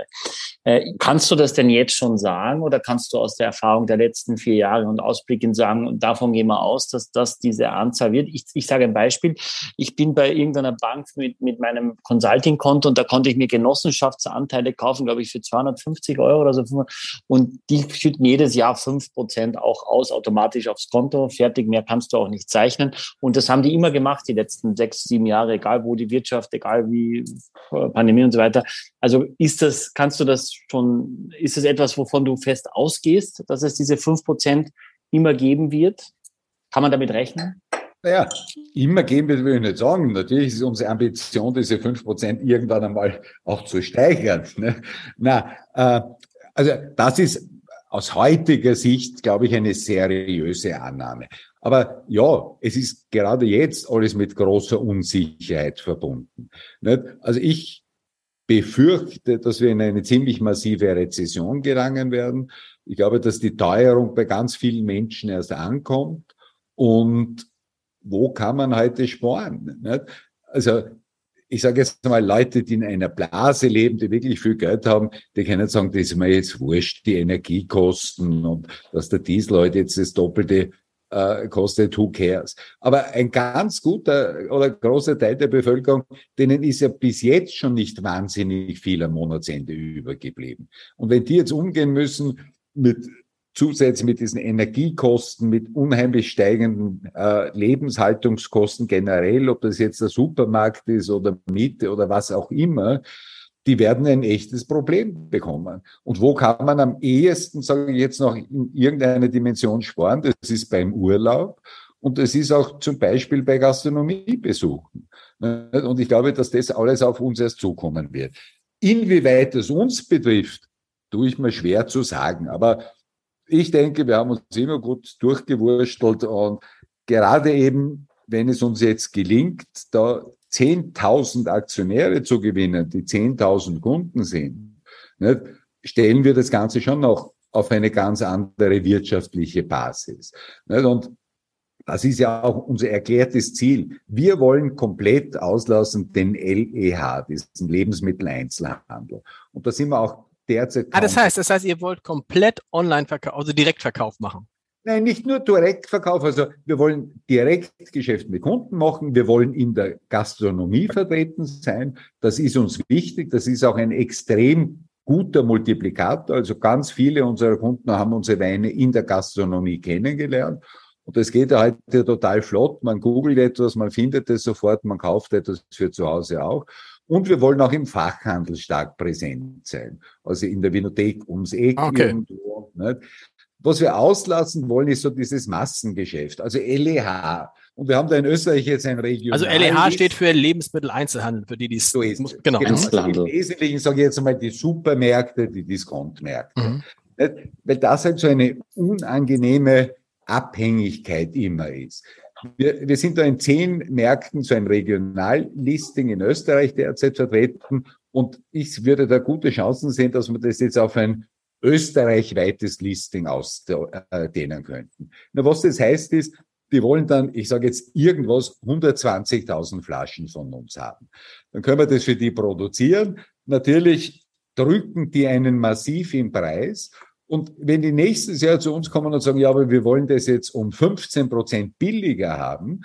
Äh, kannst du das denn jetzt schon sagen oder kannst du aus der Erfahrung der letzten vier Jahre und ausblickend sagen, und davon gehen wir aus, dass das diese Anzahl wird. Ich, ich sage ein Beispiel. Ich bin bei irgendeiner Bank mit, mit meinem Consulting-Konto und da konnte ich mir Genossenschaftsanteile kaufen, glaube ich, für 250 Euro oder so. Und die schütten jedes Jahr fünf Prozent auch aus, automatisch aufs Konto. Fertig, mehr kannst du auch nicht zeichnen. Und das haben die immer gemacht, die letzten sechs, sieben Jahre, egal wo die Wirtschaft, egal wie Pandemie und so weiter. Also ist das, kannst du das schon, ist es etwas, wovon du fest ausgehst, dass es diese fünf Prozent immer geben wird? Kann man damit rechnen? Naja, immer gehen wir, will ich nicht sagen. Natürlich ist unsere Ambition, diese fünf Prozent irgendwann einmal auch zu steigern. Ne? Na, äh, also das ist aus heutiger Sicht, glaube ich, eine seriöse Annahme. Aber ja, es ist gerade jetzt alles mit großer Unsicherheit verbunden. Nicht? Also ich befürchte, dass wir in eine ziemlich massive Rezession gelangen werden. Ich glaube, dass die Teuerung bei ganz vielen Menschen erst ankommt. Und wo kann man heute sparen? Also ich sage jetzt mal, Leute, die in einer Blase leben, die wirklich viel Geld haben, die können sagen, das ist mir jetzt wurscht, die Energiekosten und dass der Diesel heute jetzt das Doppelte äh, kostet, who cares. Aber ein ganz guter oder großer Teil der Bevölkerung, denen ist ja bis jetzt schon nicht wahnsinnig viel am Monatsende übergeblieben. Und wenn die jetzt umgehen müssen mit zusätzlich mit diesen Energiekosten, mit unheimlich steigenden äh, Lebenshaltungskosten generell, ob das jetzt der Supermarkt ist oder Miete oder was auch immer, die werden ein echtes Problem bekommen. Und wo kann man am ehesten, sage ich jetzt noch, in irgendeiner Dimension sparen? Das ist beim Urlaub und das ist auch zum Beispiel bei Gastronomiebesuchen. Und ich glaube, dass das alles auf uns erst zukommen wird. Inwieweit es uns betrifft, tue ich mir schwer zu sagen. Aber ich denke, wir haben uns immer gut durchgewurstelt und gerade eben, wenn es uns jetzt gelingt, da 10.000 Aktionäre zu gewinnen, die 10.000 Kunden sind, nicht, stellen wir das Ganze schon noch auf eine ganz andere wirtschaftliche Basis. Nicht? Und das ist ja auch unser erklärtes Ziel. Wir wollen komplett auslassen den LEH, diesen Lebensmitteleinzelhandel. Und da sind wir auch derzeit. Ah, das heißt, das heißt, ihr wollt komplett Online-Verkauf, also Direktverkauf machen. Nein, nicht nur Direktverkauf. Also wir wollen Direktgeschäft mit Kunden machen. Wir wollen in der Gastronomie vertreten sein. Das ist uns wichtig. Das ist auch ein extrem guter Multiplikator. Also ganz viele unserer Kunden haben unsere Weine in der Gastronomie kennengelernt. Und das geht ja heute total flott. Man googelt etwas, man findet es sofort, man kauft etwas für zu Hause auch. Und wir wollen auch im Fachhandel stark präsent sein. Also in der Vinothek ums Eck okay. irgendwo. Nicht? Was wir auslassen wollen, ist so dieses Massengeschäft, also LEH. Und wir haben da in Österreich jetzt ein Regional. Also LEH steht für Lebensmitteleinzelhandel, für die, die es so ist. Muss, genau. genau. Also Im Wesentlichen sage ich jetzt einmal die Supermärkte, die Diskontmärkte. Mhm. Weil das halt so eine unangenehme Abhängigkeit immer ist. Wir, wir sind da in zehn Märkten so ein Regionallisting in Österreich derzeit vertreten und ich würde da gute Chancen sehen, dass wir das jetzt auf ein österreichweites Listing ausdehnen könnten. Na, was das heißt ist, die wollen dann, ich sage jetzt irgendwas, 120.000 Flaschen von uns haben. Dann können wir das für die produzieren. Natürlich drücken die einen massiv im Preis. Und wenn die nächstes Jahr zu uns kommen und sagen, ja, aber wir wollen das jetzt um 15 Prozent billiger haben?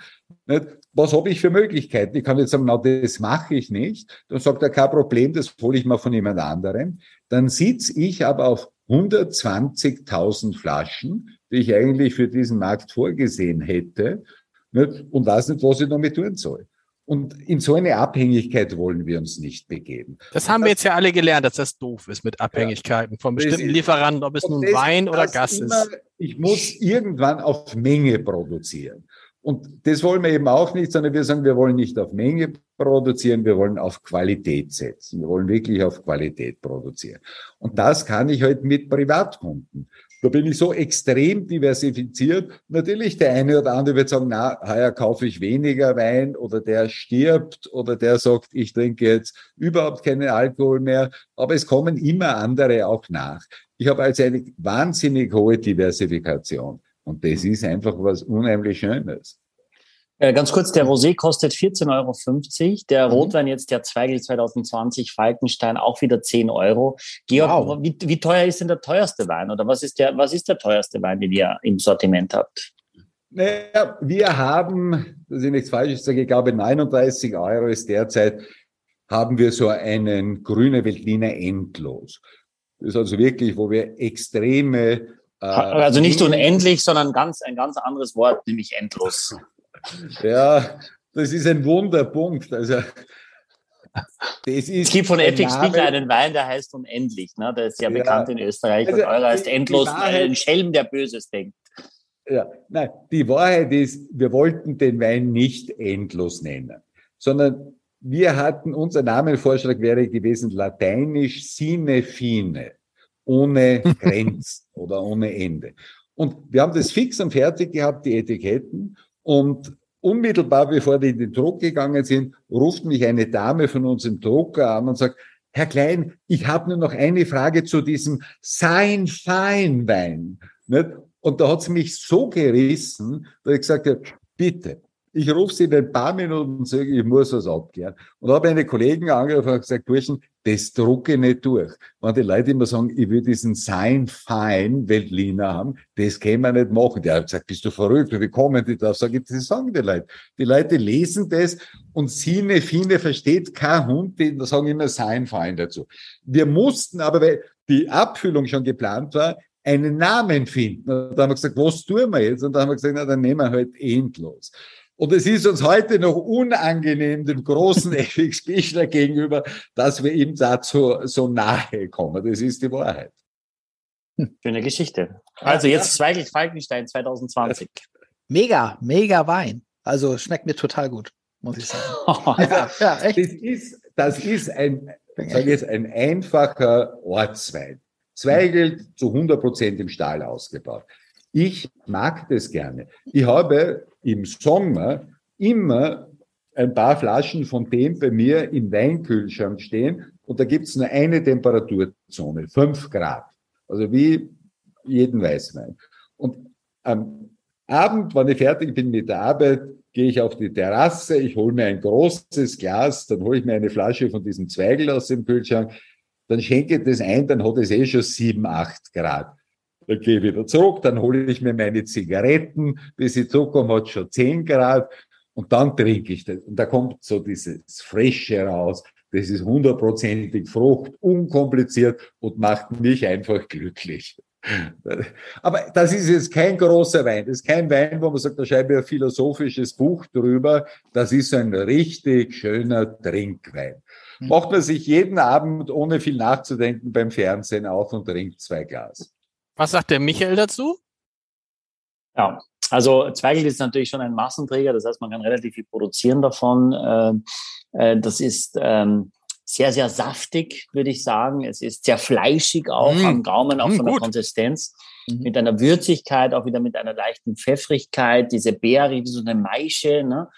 Was habe ich für Möglichkeiten? Ich kann jetzt sagen, na, das mache ich nicht. Dann sagt er, kein Problem, das hole ich mal von jemand anderem. Dann sitze ich aber auf 120.000 Flaschen, die ich eigentlich für diesen Markt vorgesehen hätte nicht? und weiß nicht, was ich damit tun soll. Und in so eine Abhängigkeit wollen wir uns nicht begeben. Das haben wir jetzt ja alle gelernt, dass das doof ist mit Abhängigkeiten ja, von bestimmten ist, Lieferanten, ob es nun Wein oder Gas immer, ist. Ich muss irgendwann auf Menge produzieren. Und das wollen wir eben auch nicht, sondern wir sagen, wir wollen nicht auf Menge produzieren, wir wollen auf Qualität setzen. Wir wollen wirklich auf Qualität produzieren. Und das kann ich halt mit Privatkunden. Da bin ich so extrem diversifiziert. Natürlich, der eine oder andere wird sagen, na, heuer kaufe ich weniger Wein oder der stirbt oder der sagt, ich trinke jetzt überhaupt keinen Alkohol mehr. Aber es kommen immer andere auch nach. Ich habe also eine wahnsinnig hohe Diversifikation. Und das ist einfach was unheimlich Schönes. Äh, ganz kurz, der Rosé kostet 14,50 Euro. Der mhm. Rotwein jetzt, der Zweigel 2020, Falkenstein, auch wieder 10 Euro. Georg, wow. wie, wie teuer ist denn der teuerste Wein? Oder was ist der, was ist der teuerste Wein, den ihr im Sortiment habt? Naja, wir haben, dass ich nichts Falsches sage, ich glaube 39 Euro ist derzeit, haben wir so einen grüne Veltliner endlos. Das ist also wirklich, wo wir extreme also nicht unendlich, sondern ganz ein ganz anderes Wort, nämlich endlos. Ja, das ist ein Wunderpunkt. Also das ist es gibt von FX Biegler einen Wein, der heißt unendlich. Ne? Der ist sehr ja. bekannt in Österreich. Also, und eurer heißt endlos, Wahrheit, ein Schelm, der Böses denkt. Ja, nein, die Wahrheit ist, wir wollten den Wein nicht endlos nennen, sondern wir hatten, unser Namenvorschlag wäre gewesen, lateinisch sine fine ohne Grenzen oder ohne Ende. Und wir haben das fix und fertig gehabt, die Etiketten. Und unmittelbar bevor die in den Druck gegangen sind, ruft mich eine Dame von unserem Drucker an und sagt, Herr Klein, ich habe nur noch eine Frage zu diesem Sein Fein Wein. Und da hat sie mich so gerissen, dass ich gesagt habe, bitte, ich rufe sie in ein paar Minuten und sage, ich muss was abklären. Und habe eine Kollegen angerufen und gesagt, Burschen, das drucke ich nicht durch. Wenn die Leute immer sagen, ich will diesen Sein Fein Weltliner haben, das können wir nicht machen. Der hat gesagt, bist du verrückt? Wie kommen die da? Sag ich, das sagen die Leute. Die Leute lesen das und Sine, Fine versteht kein Hund, die sagen immer Sein Fein dazu. Wir mussten aber, weil die Abfüllung schon geplant war, einen Namen finden. Da haben wir gesagt, was tun wir jetzt? Und da haben wir gesagt, na, dann nehmen wir halt endlos. Und es ist uns heute noch unangenehm, dem großen FX Bichler gegenüber, dass wir ihm dazu so nahe kommen. Das ist die Wahrheit. Schöne Geschichte. Also jetzt Zweigelt Falkenstein 2020. Mega, mega Wein. Also schmeckt mir total gut, muss ich sagen. ja, ja, echt. Das ist, das ist ein, sag jetzt, ein einfacher Ortswein. Zweigelt zu 100 Prozent im Stahl ausgebaut. Ich mag das gerne. Ich habe im Sommer immer ein paar Flaschen von dem bei mir im Weinkühlschrank stehen und da gibt's nur eine Temperaturzone, fünf Grad. Also wie jeden Weißwein. Und am Abend, wenn ich fertig bin mit der Arbeit, gehe ich auf die Terrasse, ich hole mir ein großes Glas, dann hole ich mir eine Flasche von diesem Zweigel aus dem Kühlschrank, dann schenke ich das ein, dann hat es eh schon sieben, acht Grad. Dann gehe ich wieder zurück, dann hole ich mir meine Zigaretten, bis ich zurückkomme, hat schon zehn Grad und dann trinke ich das. Und da kommt so dieses Frische raus. Das ist hundertprozentig Frucht, unkompliziert und macht mich einfach glücklich. Aber das ist jetzt kein großer Wein. Das ist kein Wein, wo man sagt, da schreibe ich ein philosophisches Buch drüber. Das ist ein richtig schöner Trinkwein. Hm. Macht man sich jeden Abend, ohne viel nachzudenken, beim Fernsehen auf und trinkt zwei Glas. Was sagt der Michael dazu? Ja, also Zweigel ist natürlich schon ein Massenträger. Das heißt, man kann relativ viel produzieren davon. Ähm, äh, das ist ähm, sehr, sehr saftig, würde ich sagen. Es ist sehr fleischig auch mm. am Gaumen, auch mm, von gut. der Konsistenz. Mhm. Mit einer Würzigkeit, auch wieder mit einer leichten Pfeffrigkeit, diese Beere, wie so eine Maische. Ne?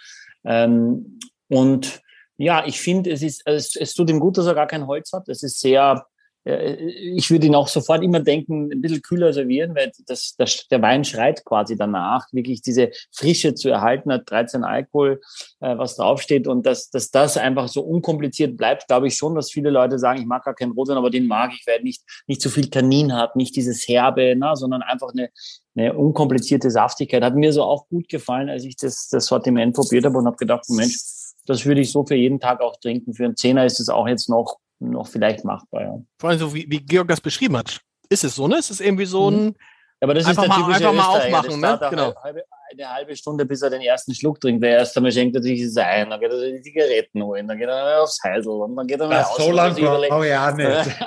Ähm, und ja, ich finde, es ist, es, es tut ihm gut, dass er gar kein Holz hat. Es ist sehr, ich würde ihn auch sofort immer denken, ein bisschen kühler servieren, weil das, das, der Wein schreit quasi danach, wirklich diese Frische zu erhalten, hat 13 Alkohol, äh, was draufsteht und dass, dass das einfach so unkompliziert bleibt, glaube ich schon, dass viele Leute sagen, ich mag gar keinen Rotwein, aber den mag ich, weil nicht, nicht so viel Tannin hat, nicht dieses Herbe, na, sondern einfach eine, eine unkomplizierte Saftigkeit. Hat mir so auch gut gefallen, als ich das, das Sortiment probiert habe und habe gedacht, Mensch, das würde ich so für jeden Tag auch trinken. Für einen Zehner ist es auch jetzt noch noch vielleicht machbar. Ja. Vor allem so, wie, wie Georg das beschrieben hat. Ist es so, ne? Ist es irgendwie so ein. Mhm. Aber das einfach ist mal, einfach mal aufmachen, ne? Genau. Halbe, eine halbe Stunde, bis er den ersten Schluck trinkt. Der erste Mal schenkt er sich das ein, dann geht er die Zigaretten holen, dann geht er mal aufs Heisel und dann geht er mal das aus. So lange brauche ich auch nicht.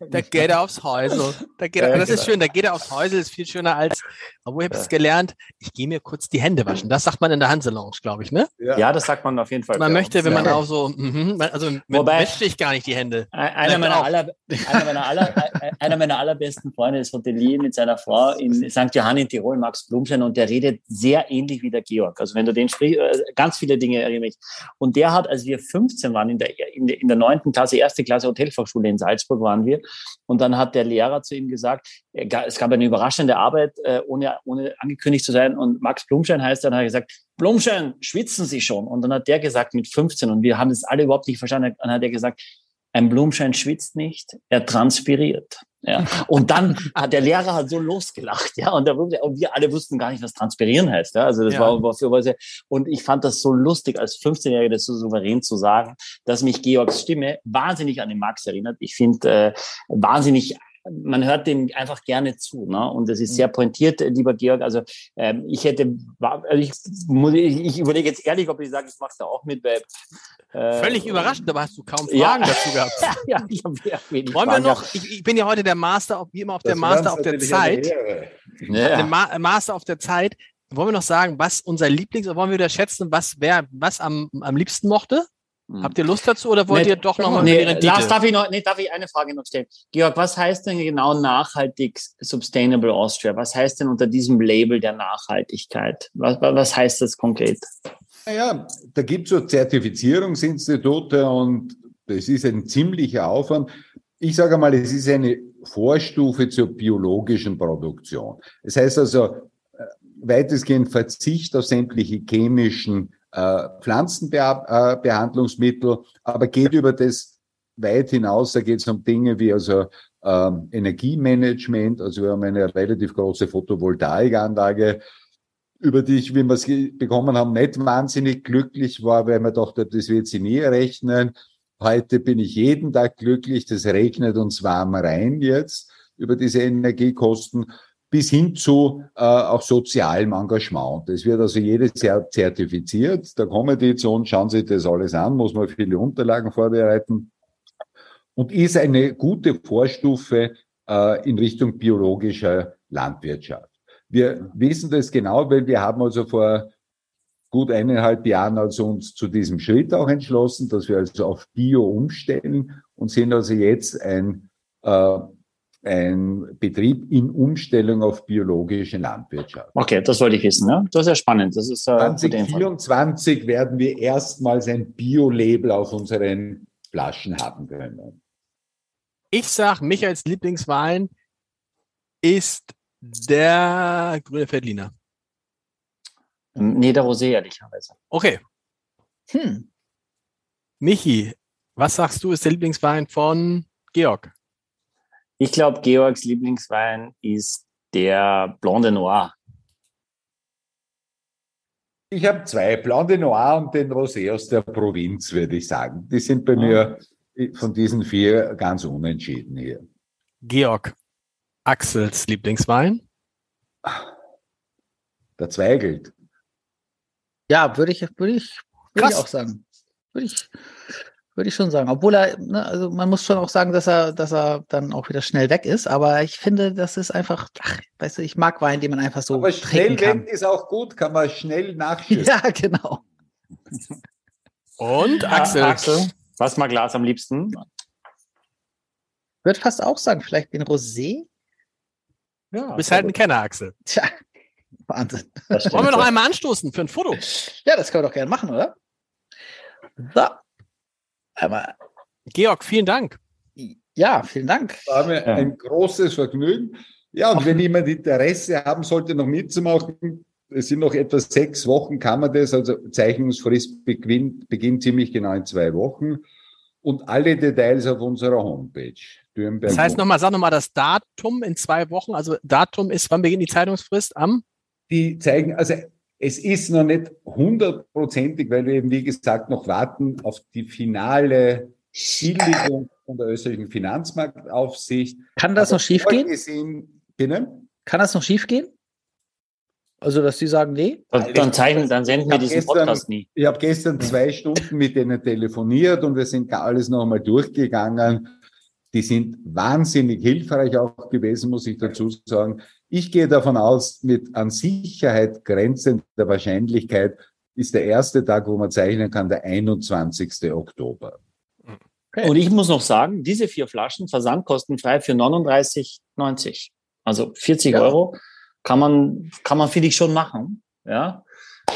da geht er aufs Häusel. Da geht er, das ist schön, da geht er aufs Häusel, ist viel schöner als, obwohl ich habe es gelernt, ich gehe mir kurz die Hände waschen. Das sagt man in der Hanselounge, glaube ich, ne? Ja. ja. das sagt man auf jeden Fall. Man möchte, wenn man auch so, mm also Wobei, wäscht ich gar nicht die Hände. Einer meiner, aller, einer, meiner aller, einer meiner allerbesten Freunde ist Hotelier mit seiner Frau in St. Johann in Tirol, Max Blumschein, und der redet sehr ähnlich wie der Georg. Also wenn du den sprichst, äh, ganz viele Dinge erinnere mich. Und der hat, als wir 15 waren, in der, in in der 9. Klasse, erste Klasse Hotelfachschule in Salzburg waren wir. Und dann hat der Lehrer zu ihm gesagt, es gab eine überraschende Arbeit, äh, ohne, ohne angekündigt zu sein. Und Max Blumschein heißt, dann hat er gesagt, Blumschein, schwitzen Sie schon? Und dann hat der gesagt, mit 15, und wir haben das alle überhaupt nicht verstanden, dann hat er gesagt, ein Blumschein schwitzt nicht, er transpiriert. Ja. Und dann hat der Lehrer halt so losgelacht, ja, und, der, und wir alle wussten gar nicht, was transpirieren heißt, ja. Also das ja. war, war für was, und ich fand das so lustig, als 15-Jähriger das so souverän zu sagen, dass mich Georgs Stimme wahnsinnig an den Max erinnert. Ich finde äh, wahnsinnig man hört dem einfach gerne zu. Ne? Und es ist sehr mhm. pointiert, äh, lieber Georg. Also ähm, ich hätte, also ich, ich, überlege jetzt ehrlich, ob ich sage, ich mache da auch mit. Weil, äh, Völlig überraschend, aber hast du kaum Fragen ja. dazu gehabt. ja, ich habe wenig Wollen Fragen wir noch, ich, ich, bin ja heute der Master, wie immer auf das der Master auf der Zeit. Ja. Der Ma Master auf der Zeit. Wollen wir noch sagen, was unser Lieblings, oder wollen wir wieder schätzen, was wer was am, am liebsten mochte? Hm. Habt ihr Lust dazu oder wollt nee, ihr doch nochmal nee, Lars, darf ich noch, nee, darf ich eine Frage noch stellen? Georg, was heißt denn genau nachhaltig Sustainable Austria? Was heißt denn unter diesem Label der Nachhaltigkeit? Was, was heißt das konkret? Naja, da gibt es so Zertifizierungsinstitute und das ist ein ziemlicher Aufwand. Ich sage mal, es ist eine Vorstufe zur biologischen Produktion. Das heißt also, äh, weitestgehend Verzicht auf sämtliche chemischen äh, Pflanzenbehandlungsmittel, aber geht über das weit hinaus. Da geht es um Dinge wie also ähm, Energiemanagement. Also wir haben eine relativ große Photovoltaikanlage, über die ich, wie wir es bekommen haben, nicht wahnsinnig glücklich war, weil man dachte, das wird sie nie errechnen. Heute bin ich jeden Tag glücklich, das regnet uns warm rein jetzt über diese Energiekosten bis hin zu äh, auch sozialem Engagement. Das wird also jedes Jahr zertifiziert. Da kommen die zu uns, schauen sich das alles an, muss man viele Unterlagen vorbereiten und ist eine gute Vorstufe äh, in Richtung biologischer Landwirtschaft. Wir wissen das genau, weil wir haben also vor gut eineinhalb Jahren also uns zu diesem Schritt auch entschlossen, dass wir also auf Bio umstellen und sind also jetzt ein äh, ein Betrieb in Umstellung auf biologische Landwirtschaft. Okay, das wollte ich wissen. Ne? Das ist ja spannend. Das ist, äh, 2024 werden wir erstmals ein Bio-Label auf unseren Flaschen haben können. Ich sage, Michaels Lieblingswein ist der grüne Feldliner. Nee, der Rosé, ehrlicherweise. Okay. Hm. Michi, was sagst du, ist der Lieblingswein von Georg? Ich glaube, Georgs Lieblingswein ist der Blonde Noir. Ich habe zwei, Blonde Noir und den Rosé aus der Provinz, würde ich sagen. Die sind bei mir von diesen vier ganz unentschieden hier. Georg, Axels Lieblingswein? Der Zweigelt. Ja, würde ich, würde ich, würde ich auch sagen. Würde ich, würde ich schon sagen. Obwohl er, ne, also man muss schon auch sagen, dass er, dass er dann auch wieder schnell weg ist. Aber ich finde, das ist einfach, ach, weißt du, ich mag Wein, den man einfach so. Aber schnell weg ist auch gut, kann man schnell nachschütten. Ja, genau. Und Axel. Axel, was mag Glas am liebsten? Würde fast auch sagen, vielleicht den Rosé. Ja, du bist halt ein Kenner, Axel. Tja, Wahnsinn. Wollen wir noch einmal anstoßen für ein Foto? Ja, das können wir doch gerne machen, oder? So. Einmal. Georg, vielen Dank. Ja, vielen Dank. War mir ja. ein großes Vergnügen. Ja, und wenn jemand Interesse haben sollte, noch mitzumachen, es sind noch etwa sechs Wochen, kann man das, also Zeichnungsfrist beginnt, beginnt ziemlich genau in zwei Wochen. Und alle Details auf unserer Homepage. Dürnberg das heißt nochmal, sag nochmal das Datum in zwei Wochen. Also Datum ist, wann beginnt die Zeitungsfrist? Am? Die zeigen, also es ist noch nicht hundertprozentig, weil wir eben, wie gesagt, noch warten auf die finale Billigung von der österreichischen Finanzmarktaufsicht. Kann das Aber noch schiefgehen? Kann das noch schiefgehen? Also, dass Sie sagen, nee? Dann, dann, zeigen, dann senden wir diesen gestern, Podcast nie. Ich habe gestern zwei Stunden mit denen telefoniert und wir sind alles noch einmal durchgegangen. Die sind wahnsinnig hilfreich auch gewesen, muss ich dazu sagen. Ich gehe davon aus, mit an Sicherheit grenzender Wahrscheinlichkeit ist der erste Tag, wo man zeichnen kann, der 21. Oktober. Okay. Und ich muss noch sagen, diese vier Flaschen versandkostenfrei für 39,90. Also 40 ja. Euro kann man, kann man, finde ich, schon machen. Ja.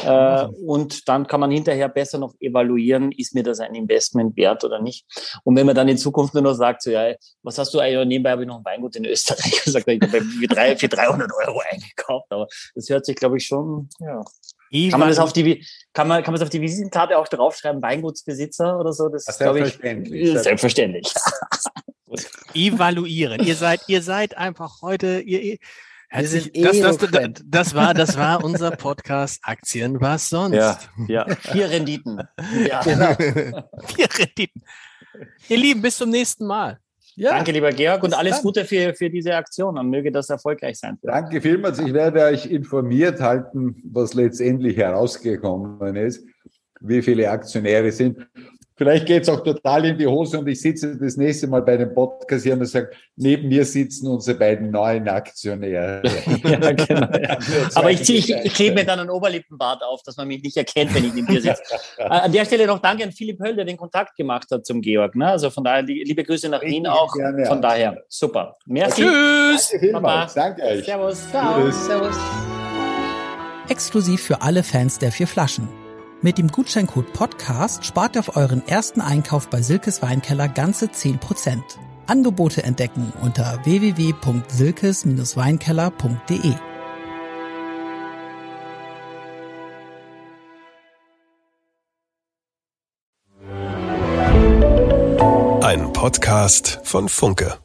Äh, und dann kann man hinterher besser noch evaluieren, ist mir das ein Investment wert oder nicht. Und wenn man dann in Zukunft nur noch sagt, so, ja, was hast du eigentlich, nebenbei habe ich noch ein Weingut in Österreich sagt, ich habe für, drei, für 300 Euro eingekauft, aber das hört sich, glaube ich, schon, ja. Kann man das auf die, kann man, kann man das auf die Visitenkarte auch draufschreiben, Weingutsbesitzer oder so? Das ist, selbstverständlich. Ich, selbstverständlich. Evaluieren. Ihr seid, ihr seid einfach heute, ihr, Herzlich, das, das, das, das, war, das war unser Podcast Aktien, was sonst? Ja, ja. vier Renditen. Ja. Genau. vier Renditen. Ihr Lieben, bis zum nächsten Mal. Ja. Danke, lieber Georg, und alles Gute für, für diese Aktion und möge das erfolgreich sein. Danke vielmals. Ich werde euch informiert halten, was letztendlich herausgekommen ist, wie viele Aktionäre sind. Vielleicht geht es auch total in die Hose und ich sitze das nächste Mal bei dem Podcast hier und sage, neben mir sitzen unsere beiden neuen Aktionäre. ja, genau, ja. Aber ich, ich, ich klebe mir dann einen Oberlippenbart auf, dass man mich nicht erkennt, wenn ich neben dir sitze. Äh, an der Stelle noch danke an Philipp Höll, der den Kontakt gemacht hat zum Georg. Ne? Also von daher, liebe Grüße nach Wien auch. Gerne, von daher, super. Merci. Tschüss. Danke, danke euch. Servus. Ciao. Tschüss. Servus. Exklusiv für alle Fans der vier Flaschen. Mit dem Gutscheincode Podcast spart ihr auf euren ersten Einkauf bei Silkes Weinkeller ganze 10%. Angebote entdecken unter www.silkes-weinkeller.de. Ein Podcast von Funke.